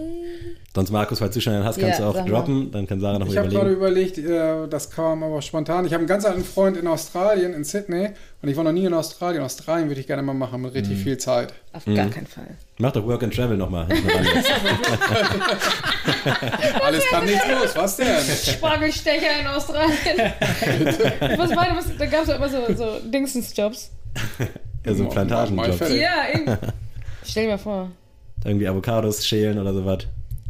Sonst, Markus, falls du schon einen hast, kannst Ja, du auch sag mal. droppen. Dann kann Sarah noch Ich mal habe gerade überlegen. überlegt, äh, das kam aber spontan. Ich habe einen ganz alten Freund in Australien, in Sydney. Und ich war noch nie in Australien. Australien würde ich gerne mal machen, mit richtig viel Zeit. Auf gar keinen Fall. Mach doch Work and Travel nochmal. Alles kann nichts los, was denn? Spargelstecher in Australien. was war das? Da gab es immer so, so Dingsensjobs. ja, so Plantagenjobs. Ja, irgendwie. Stell dir mal vor. Irgendwie Avocados schälen oder sowas.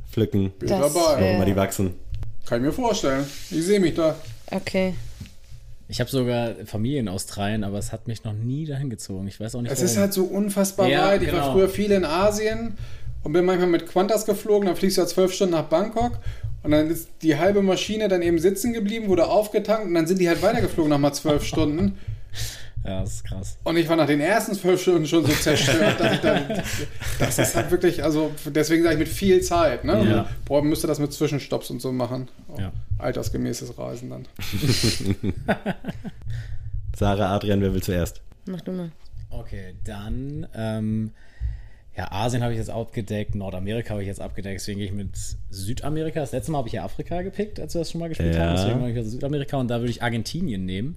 Pflücken. Bin Das dabei. Gucken mal, die wachsen. Kann ich mir vorstellen. Ich sehe mich da. Okay. Ich habe sogar Familie in Australien, aber es hat mich noch nie dahin gezogen. Ich weiß auch nicht, Es ist halt so unfassbar Ja, weit. Ich war genau. früher viel in Asien und bin manchmal mit Qantas geflogen. Dann fliegst du ja zwölf Stunden nach Bangkok. Und dann ist die halbe Maschine dann eben sitzen geblieben, wurde aufgetankt und dann sind die halt weitergeflogen nach mal zwölf Stunden. Ja, das ist krass. Und ich war nach den ersten zwölf Stunden schon so zerstört, dass ich dann. Das ist halt wirklich, also deswegen sage ich mit viel Zeit, ne? Ja. Boah, müsste das mit Zwischenstopps und so machen. Ja. Altersgemäßes Reisen dann. Sarah, Adrian, wer will zuerst? Mach du mal. Okay, dann, ähm, ja, Asien habe ich jetzt abgedeckt, Nordamerika habe ich jetzt abgedeckt, deswegen gehe ich mit Südamerika. Das letzte Mal habe ich ja Afrika gepickt, als wir das schon mal gespielt Ja. haben, deswegen mache ich jetzt Südamerika und da würde ich Argentinien nehmen,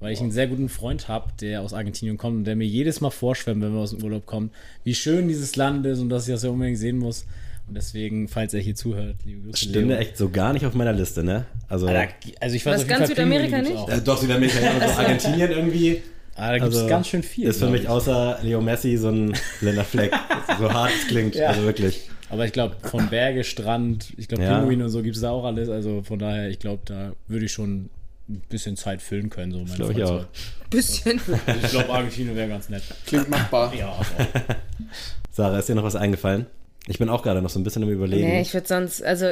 weil ich einen sehr guten Freund habe, der aus Argentinien kommt und der mir jedes Mal vorschwemmt, wenn wir aus dem Urlaub kommen, wie schön dieses Land ist und dass ich das ja unbedingt sehen muss. Und deswegen, falls er hier zuhört, liebe Grüße. Stünde Leo. echt so gar nicht auf meiner Liste, ne? Also, Alter, also ich weiß Was, auf jeden ganz Fall, Südamerika nicht? äh, doch, Südamerika, ja, aber so Argentinien irgendwie. Ah, da gibt es Also, ganz schön viel. Ist für mich ich. außer Leo Messi so ein blinder Fleck. so hart es klingt, Ja. also wirklich. Aber ich glaube, von Berge, Strand, ich glaube, Ja. Pinguine und so gibt es da auch alles. Also von daher, ich glaube, da würde ich schon ein bisschen Zeit füllen können. So meine ich Freizeit. Bisschen. Ich glaube, Argentinien wäre ganz nett. Klingt machbar. Ja, aber Sarah, ist dir noch was eingefallen? Ich bin auch gerade noch so ein bisschen im Überlegen. Nee, ich würde sonst, also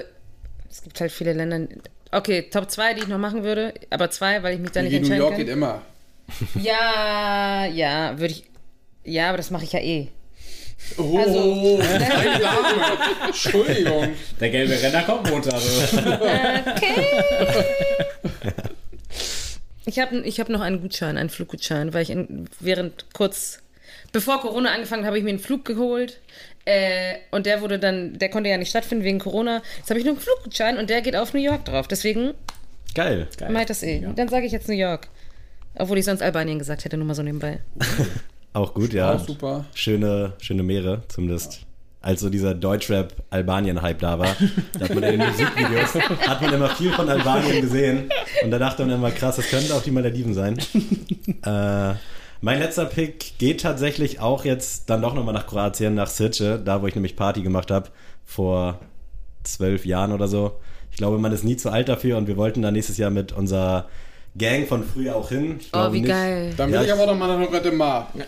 es gibt halt viele Länder. Okay, Top 2, die ich noch machen würde, aber zwei, weil ich mich da nicht Wie New entscheiden York kann. geht immer. Ja, ja, würde ich. Ja, aber das mache ich ja eh. Oh, Also-. Entschuldigung. der gelbe Renner kommt runter. Also. Ich habe ich hab noch einen Gutschein, einen Fluggutschein, weil ich in, während kurz bevor Corona angefangen hat, habe ich mir einen Flug geholt. Äh, und der wurde dann, der konnte ja nicht stattfinden wegen Corona. Jetzt habe ich nur einen Fluggutschein und der geht auf New York drauf. Deswegen Geil. mache ich das eh. Dann sage ich jetzt New York. Obwohl ich sonst Albanien gesagt hätte, nur mal so nebenbei. Auch gut, ja. Auch super. Schöne, schöne Meere, zumindest. Als so dieser Deutschrap-Albanien-Hype da war, da hat man in den Musikvideos, hat man immer viel von Albanien gesehen. Und da dachte man immer, krass, das könnte auch die Malediven sein. äh, mein letzter Pick geht tatsächlich auch jetzt dann doch nochmal nach Kroatien, nach Sirce, da wo ich nämlich Party gemacht habe, vor zwölf Jahren oder so. Ich glaube, man ist nie zu alt dafür und wir wollten da nächstes Jahr mit unserer Gang von früher auch hin. Ich Oh, wie nicht, geil. Dann will Ja, ich aber noch mal eine Rette Mar.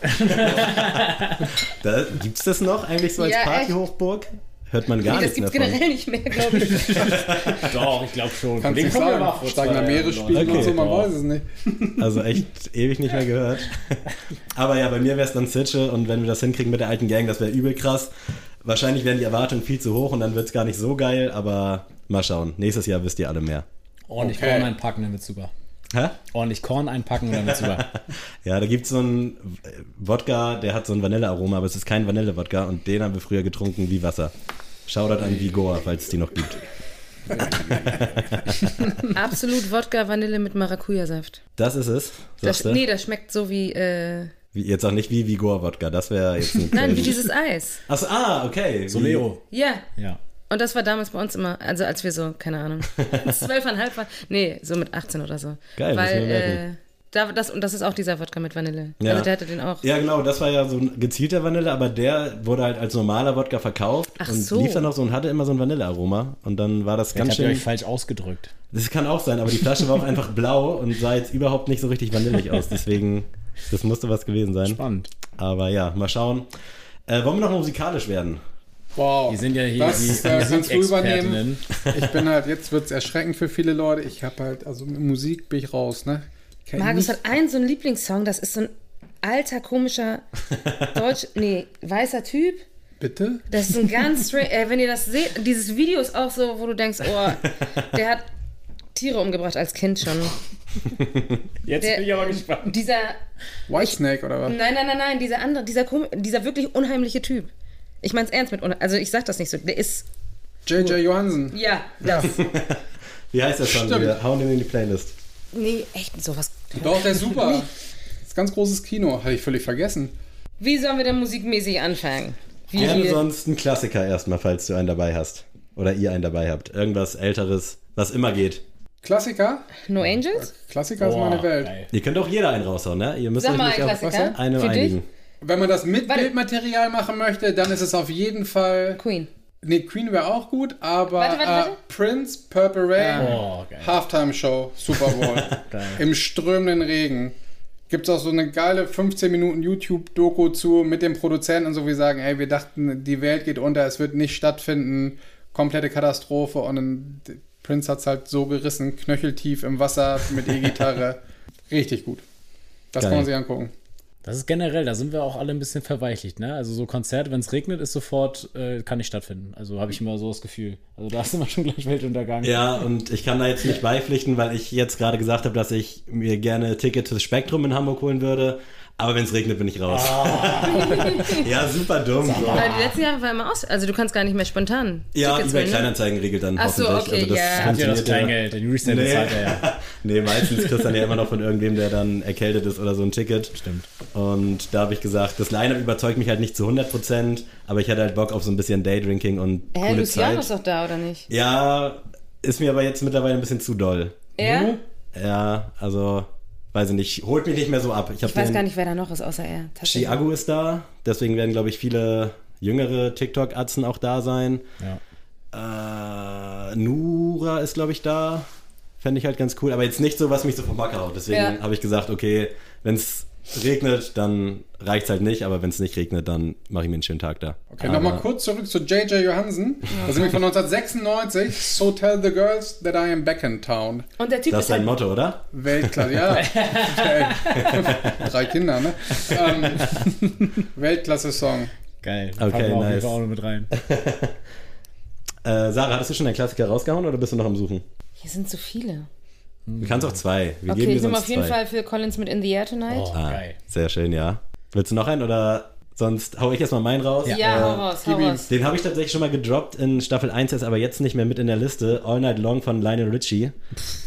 Da, gibt's das noch eigentlich so als Ja. Partyhochburg? Hört man gar Nee, das nichts gibt mehr es von. generell nicht mehr, glaube ich. Doch, ich glaube schon. Kannst Den sagen. mal Jahren Meeresspiegel Okay, und so, man boah. weiß es nicht. Also echt ewig nicht mehr gehört. Aber ja, bei mir wäre es dann Sitche und wenn wir das hinkriegen mit der alten Gang, das wäre übel krass. Wahrscheinlich wären die Erwartungen viel zu hoch und dann wird es gar nicht so geil, aber mal schauen. Nächstes Jahr wisst ihr alle mehr. Ordentlich Okay. Korn einpacken, dann wird's super. Hä? Ordentlich Korn einpacken, dann wird's super. Ja, da gibt es so einen Wodka, der hat so ein Vanillearoma, aber es ist kein Vanille-Wodka und den haben wir früher getrunken wie Wasser. Shoutout an Vigor, falls es die noch gibt. Absolut Wodka Vanille mit Maracuja-Saft. Das ist es, Das, nee, das schmeckt so wie, äh, Wie, jetzt auch nicht wie Vigor-Wodka, das wäre jetzt ein nein, wie dieses Eis. Achso, ah, okay. So Leo. Ja, Ja. Und das war damals bei uns immer, also als wir so, keine Ahnung, zwölfeinhalb waren, nee, so mit 18 oder so. Geil, Weil, äh, da, das, und das ist auch dieser Wodka mit Vanille. Ja. Also der hatte den auch. Ja, genau, das war ja so ein gezielter Vanille, aber der wurde halt als normaler Wodka verkauft Ach und so. lief dann noch so und hatte immer so ein Vanillearoma. Und dann war das Vielleicht ganz schön. euch falsch ausgedrückt. Das kann auch sein, aber die Flasche war auch einfach blau und sah jetzt überhaupt nicht so richtig vanillig aus. Deswegen, das musste was gewesen sein. Spannend. Aber ja, mal schauen. Äh, wollen wir noch musikalisch werden? Wow. Wir sind ja hier das, die äh, kannst du übernehmen. Ich bin halt, jetzt wird es erschreckend für viele Leute. Ich habe halt, also mit Musik bin ich raus, ne? Kenn Markus nicht- hat einen so einen Lieblingssong, das ist so ein alter, komischer, deutsch, nee, weißer Typ. Bitte? Das ist ein ganz äh, wenn ihr das seht, dieses Video ist auch so, wo du denkst, oh, der hat Tiere umgebracht als Kind schon. Jetzt Der- bin ich aber gespannt. Dieser, Whitesnake oder was? nein, nein, nein, nein, dieser andere, dieser, dieser wirklich unheimliche Typ. Ich mein's ernst mit, also ich sag das nicht so, der ist, J.J. Johansen. ja, Ja. Wie heißt der Song? Stimmt. Wir hauen den in die Playlist. nee, echt sowas. Doch, der ist super. Das ist ganz großes Kino. Hatte ich völlig vergessen. Wie sollen wir denn musikmäßig anfangen? Wie Gerne viel? sonst ein Klassiker erstmal, falls du einen dabei hast. Oder ihr einen dabei habt. Irgendwas Älteres, was immer geht. Klassiker? No Angels? Klassiker ist Boah, meine Welt. geil. Ihr könnt auch jeder einen raushauen, ne? Ihr müsst Sag euch mal nicht einen auf Klassiker. eine Für dich? Wenn man das mit Warte. Bildmaterial machen möchte, dann ist es auf jeden Fall. Queen. Nee, Queen wäre auch gut, aber Warte, warte, warte. Äh, Prince, Purple Rain, Oh. Halftime Show, Super Bowl. Im strömenden Regen. Gibt es auch so eine geile 15 Minuten YouTube-Doku zu mit dem Produzenten und so, wie sagen, ey, wir dachten, die Welt geht unter, es wird nicht stattfinden, komplette Katastrophe und dann, Prince hat es halt so gerissen, knöcheltief im Wasser mit E-Gitarre. Richtig gut. Das Geil. kann man sich angucken. Das ist generell, da sind wir auch alle ein bisschen verweichlicht, ne? Also so Konzerte, wenn es regnet, ist sofort, äh, kann nicht stattfinden. Also habe ich immer so das Gefühl. Also da ist immer schon gleich Weltuntergang. Ja, und ich kann da jetzt nicht beipflichten, weil ich jetzt gerade gesagt habe, dass ich mir gerne Ticket fürs Spektrum in Hamburg holen würde. Aber wenn es regnet, bin ich raus. ja, super dumm. So. Aber die letzten Jahre war immer aus. Also du kannst gar nicht mehr spontan. Ja, Tickets holen, ne? Kleinanzeigen regelt dann Ach so, hoffentlich. okay, also das ja. Habt ihr das ja. Kleingeld? Den Resale Nee. bezahlt er ja. nee, meistens kriegst du dann ja immer noch von irgendwem, der dann erkältet ist oder so ein Ticket. Stimmt. Und da habe ich gesagt, das Line-Up überzeugt mich halt nicht zu 100%, aber ich hatte halt Bock auf so ein bisschen Daydrinking und Hä, coole Luciano Zeit. ist doch da, oder nicht? Ja, ist mir aber jetzt mittlerweile ein bisschen zu doll. Er? Ja, also, weiß ich nicht, holt mich nicht mehr so ab. Ich, Ich weiß den, gar nicht, wer da noch ist, außer er. Chiago ist da, deswegen werden, glaube ich, viele jüngere TikTok-Atzen auch da sein. Ja. Äh, Nura ist, glaube ich, da. Fände ich halt ganz cool, aber jetzt nicht so, was mich so vom Backer haut. Deswegen Ja. habe ich gesagt, okay, wenn es regnet, dann reicht's halt nicht, aber wenn es nicht regnet, dann mache ich mir einen schönen Tag da. Okay, nochmal kurz zurück zu J.J. Johansen. Das ist nämlich von 1996. So tell the girls that I am back in town. Und der Typ Das ist dein halt, Motto, oder? Weltklasse, ja. Drei Kinder, ne? Ähm, Weltklasse-Song. Geil. Okay, Packen wir nice. Auch noch mit rein. Äh, Sarah, hattest du schon deinen Klassiker rausgehauen oder bist du noch am Suchen? hier sind so viele. Du kannst auch zwei. Wir Okay, geben ich nehme auf jeden zwei. Fall Phil Collins mit In the Air Tonight. Oh, Ah, geil. sehr schön, ja. Willst du noch einen oder sonst hau ich erstmal meinen raus? Ja, Äh, hau raus, hau raus. Den habe ich tatsächlich schon mal gedroppt in Staffel 1, ist aber jetzt nicht mehr mit in der Liste. All Night Long von Lionel Richie,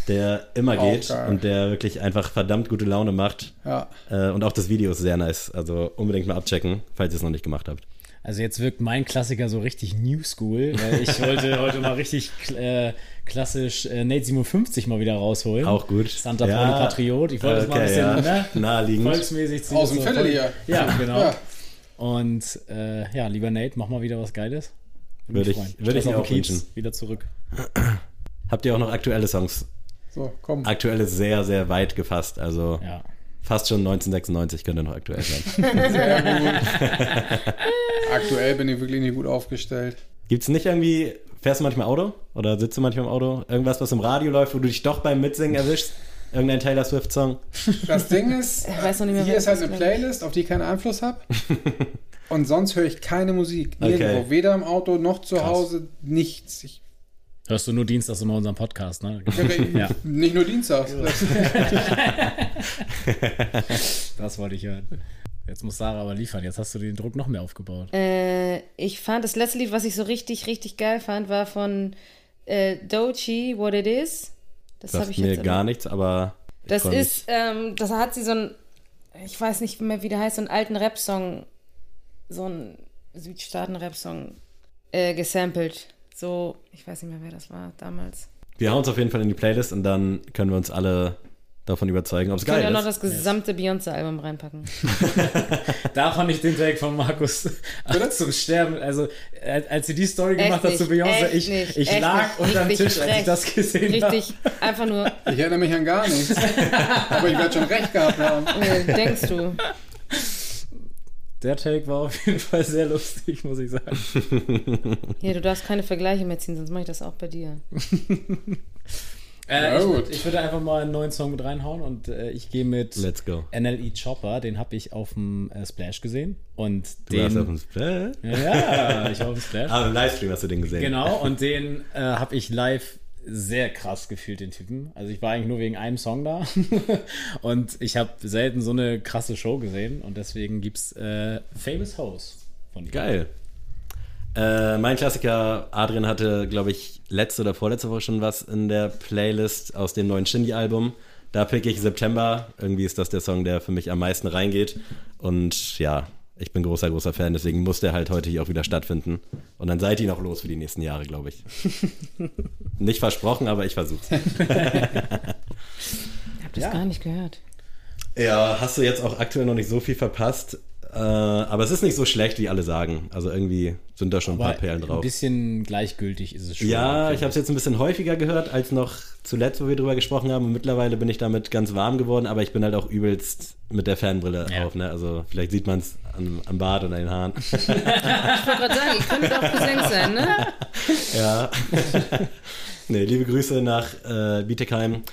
der immer Auch geht geil. und der wirklich einfach verdammt gute Laune macht. Ja. Äh, und auch das Video ist sehr nice. Also unbedingt mal abchecken, falls ihr es noch nicht gemacht habt. Also jetzt wirkt mein Klassiker so richtig New School, weil ich wollte heute mal richtig äh, klassisch äh, Nate 57 mal wieder rausholen. Auch gut. Santa Ja. Pauli Patriot. Ich wollte es mal ein Okay, bisschen ja. ne, Naheliegend. volksmäßig ziehen. Aus dem So Viertel hier. Ja, genau. Ja. Und äh, ja, lieber Nate, mach mal wieder was Geiles. Würde ich, freuen. würde ich mir auf auch wünschen. Wieder zurück. Habt ihr auch noch aktuelle Songs? So, komm. Aktuell ist sehr, sehr weit gefasst. Also Ja. Fast schon 1996 könnte noch aktuell sein. Sehr gut. Aktuell bin ich wirklich nicht gut aufgestellt. Gibt es nicht irgendwie, fährst du manchmal Auto oder sitzt du manchmal im Auto? Irgendwas, was im Radio läuft, wo du dich doch beim Mitsingen erwischst? Irgendein Taylor Swift-Song? Das Ding ist, Ich weiß noch nicht mehr, hier ist halt eine. Playlist, auf die ich keinen Einfluss habe. Und sonst höre ich keine Musik. Nirgendwo. Okay. Weder im Auto noch zu Krass. Hause. Nichts. Ich, Hörst du nur Dienstags immer unseren Podcast, ne? Ja. Nicht nur Dienstags. Das wollte ich hören. Jetzt muss Sarah aber liefern. Jetzt hast du den Druck noch mehr aufgebaut. Äh, ich fand, das letzte Lied, was ich so richtig, richtig geil fand, war von äh, Dochi, What It Is. Das habe ich mir jetzt gar nichts, aber. Das ist, ähm, das hat sie so ein, ich weiß nicht mehr, wie der heißt, so einen alten Rap-Song, so einen Südstaaten-Rap-Song äh, gesampelt. So, ich weiß nicht mehr, wer das war damals. Wir hauen uns auf jeden Fall in die Playlist und dann können wir uns alle davon überzeugen, ob es Ich könnte geil auch noch ist. das gesamte Beyoncé-Album reinpacken. Da fand ich den Take von Markus zum Sterben. Also, als sie die Story Echt gemacht hat zu Beyoncé, ich, nicht, ich lag nicht. unterm Richtig Tisch, als ich das gesehen habe. Richtig, einfach nur, Ich erinnere mich an gar nichts. Aber ich werde schon recht gehabt haben. äh, denkst du. Der Take war auf jeden Fall sehr lustig, muss ich sagen. Hier, du darfst keine Vergleiche mehr ziehen, sonst mache ich das auch bei dir. Äh, ich, ich würde einfach mal einen neuen Song mit reinhauen und äh, ich gehe mit Let's go. NLE Chopper, den habe ich auf dem äh, Splash gesehen. Und Du den. warst auf dem Splash. ja, ich war auf dem Splash. Ah, im Livestream hast du den gesehen. Genau, und den äh, habe ich live sehr krass gefühlt, den Typen. Also ich war eigentlich nur wegen einem Song da. und ich habe selten so eine krasse Show gesehen. Und deswegen gibt's äh, Famous House von ihm. Geil. Äh, mein Klassiker, Adrian hatte, glaube ich, letzte oder vorletzte Woche schon was in der Playlist aus dem neuen Shindy-Album. Da pick ich September. Irgendwie ist das der Song, der für mich am meisten reingeht. Und ja, ich bin großer, großer Fan, deswegen muss der halt heute hier auch wieder stattfinden. Und dann seid ihr noch los für die nächsten Jahre, glaube ich. Nicht versprochen, aber ich versuch's. Ich habe das Ja. gar nicht gehört. Ja, hast du jetzt auch aktuell noch nicht so viel verpasst. Äh, aber es ist nicht so schlecht, wie alle sagen. Also irgendwie sind da schon ein Aber paar Perlen ein drauf. bisschen gleichgültig ist es schon. Ja, ich habe es jetzt ein bisschen häufiger gehört als noch zuletzt, wo wir drüber gesprochen haben. Und mittlerweile bin ich damit ganz warm geworden, aber ich bin halt auch übelst mit der Fernbrille Ja. auf. Ne? Also vielleicht sieht man es am, am Bart und an den Haaren. Ich wollte gerade sagen, ich könnte auch Cousin sein, ne? ja. nee, liebe Grüße nach äh, Bietigheim.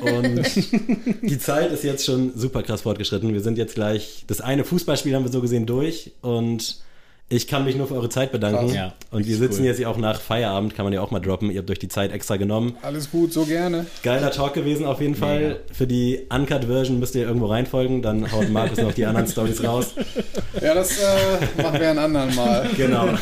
Und die Zeit ist jetzt schon super krass fortgeschritten. Wir sind jetzt gleich, das eine Fußballspiel haben wir so gesehen durch und ich kann mich nur für eure Zeit bedanken. Ja, und wir sitzen cool. jetzt hier auch nach Feierabend, kann man ja auch mal droppen. Ihr habt euch die Zeit extra genommen. Alles gut, so gerne. Geiler Talk gewesen auf jeden Fall. Mega. Für die Uncut-Version müsst ihr irgendwo reinfolgen, dann haut Markus noch die anderen Stories raus. Ja, das äh, machen wir ein anderen Mal. Genau.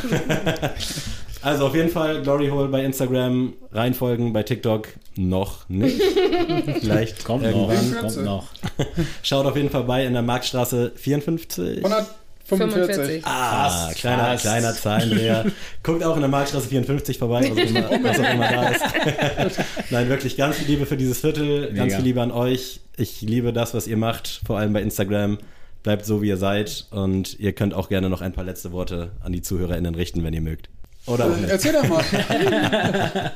Also auf jeden Fall Glory Hole bei Instagram reinfolgen, bei TikTok noch nicht. Vielleicht Kommt irgendwann. noch, kommt noch. Schaut auf jeden Fall bei in der Marktstraße 54. 145. 45. Ah, Fast, kleiner, fast. kleiner Zahlendreher. Guckt auch in der Marktstraße 54 vorbei, was auch immer, was auch immer da ist. Nein, wirklich ganz viel Liebe für dieses Viertel, ganz Mega. viel Liebe an euch. Ich liebe das, was ihr macht, vor allem bei Instagram. Bleibt so, wie ihr seid und ihr könnt auch gerne noch ein paar letzte Worte an die ZuhörerInnen richten, wenn ihr mögt. Oder auch nicht. Erzähl doch mal.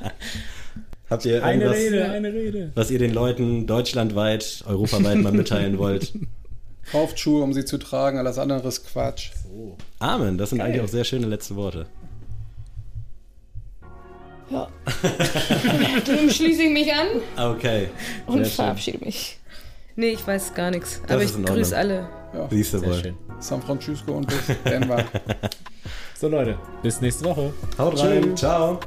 Habt ihr Eine irgendwas, Rede, eine Rede. was ihr den Leuten deutschlandweit, europaweit mal mitteilen wollt? Kauft Schuhe, um sie zu tragen, alles andere ist Quatsch. Amen, das sind eigentlich auch sehr schöne letzte Worte. Ja. Dann schließe ich mich an Okay. und verabschiede mich. Nee, ich weiß gar nichts. Das Aber ich grüße alle. Ja. Siehst du Sehr wohl. schön. San Francisco und bis Denver. So Leute, bis nächste Woche. Haut rein. Ciao.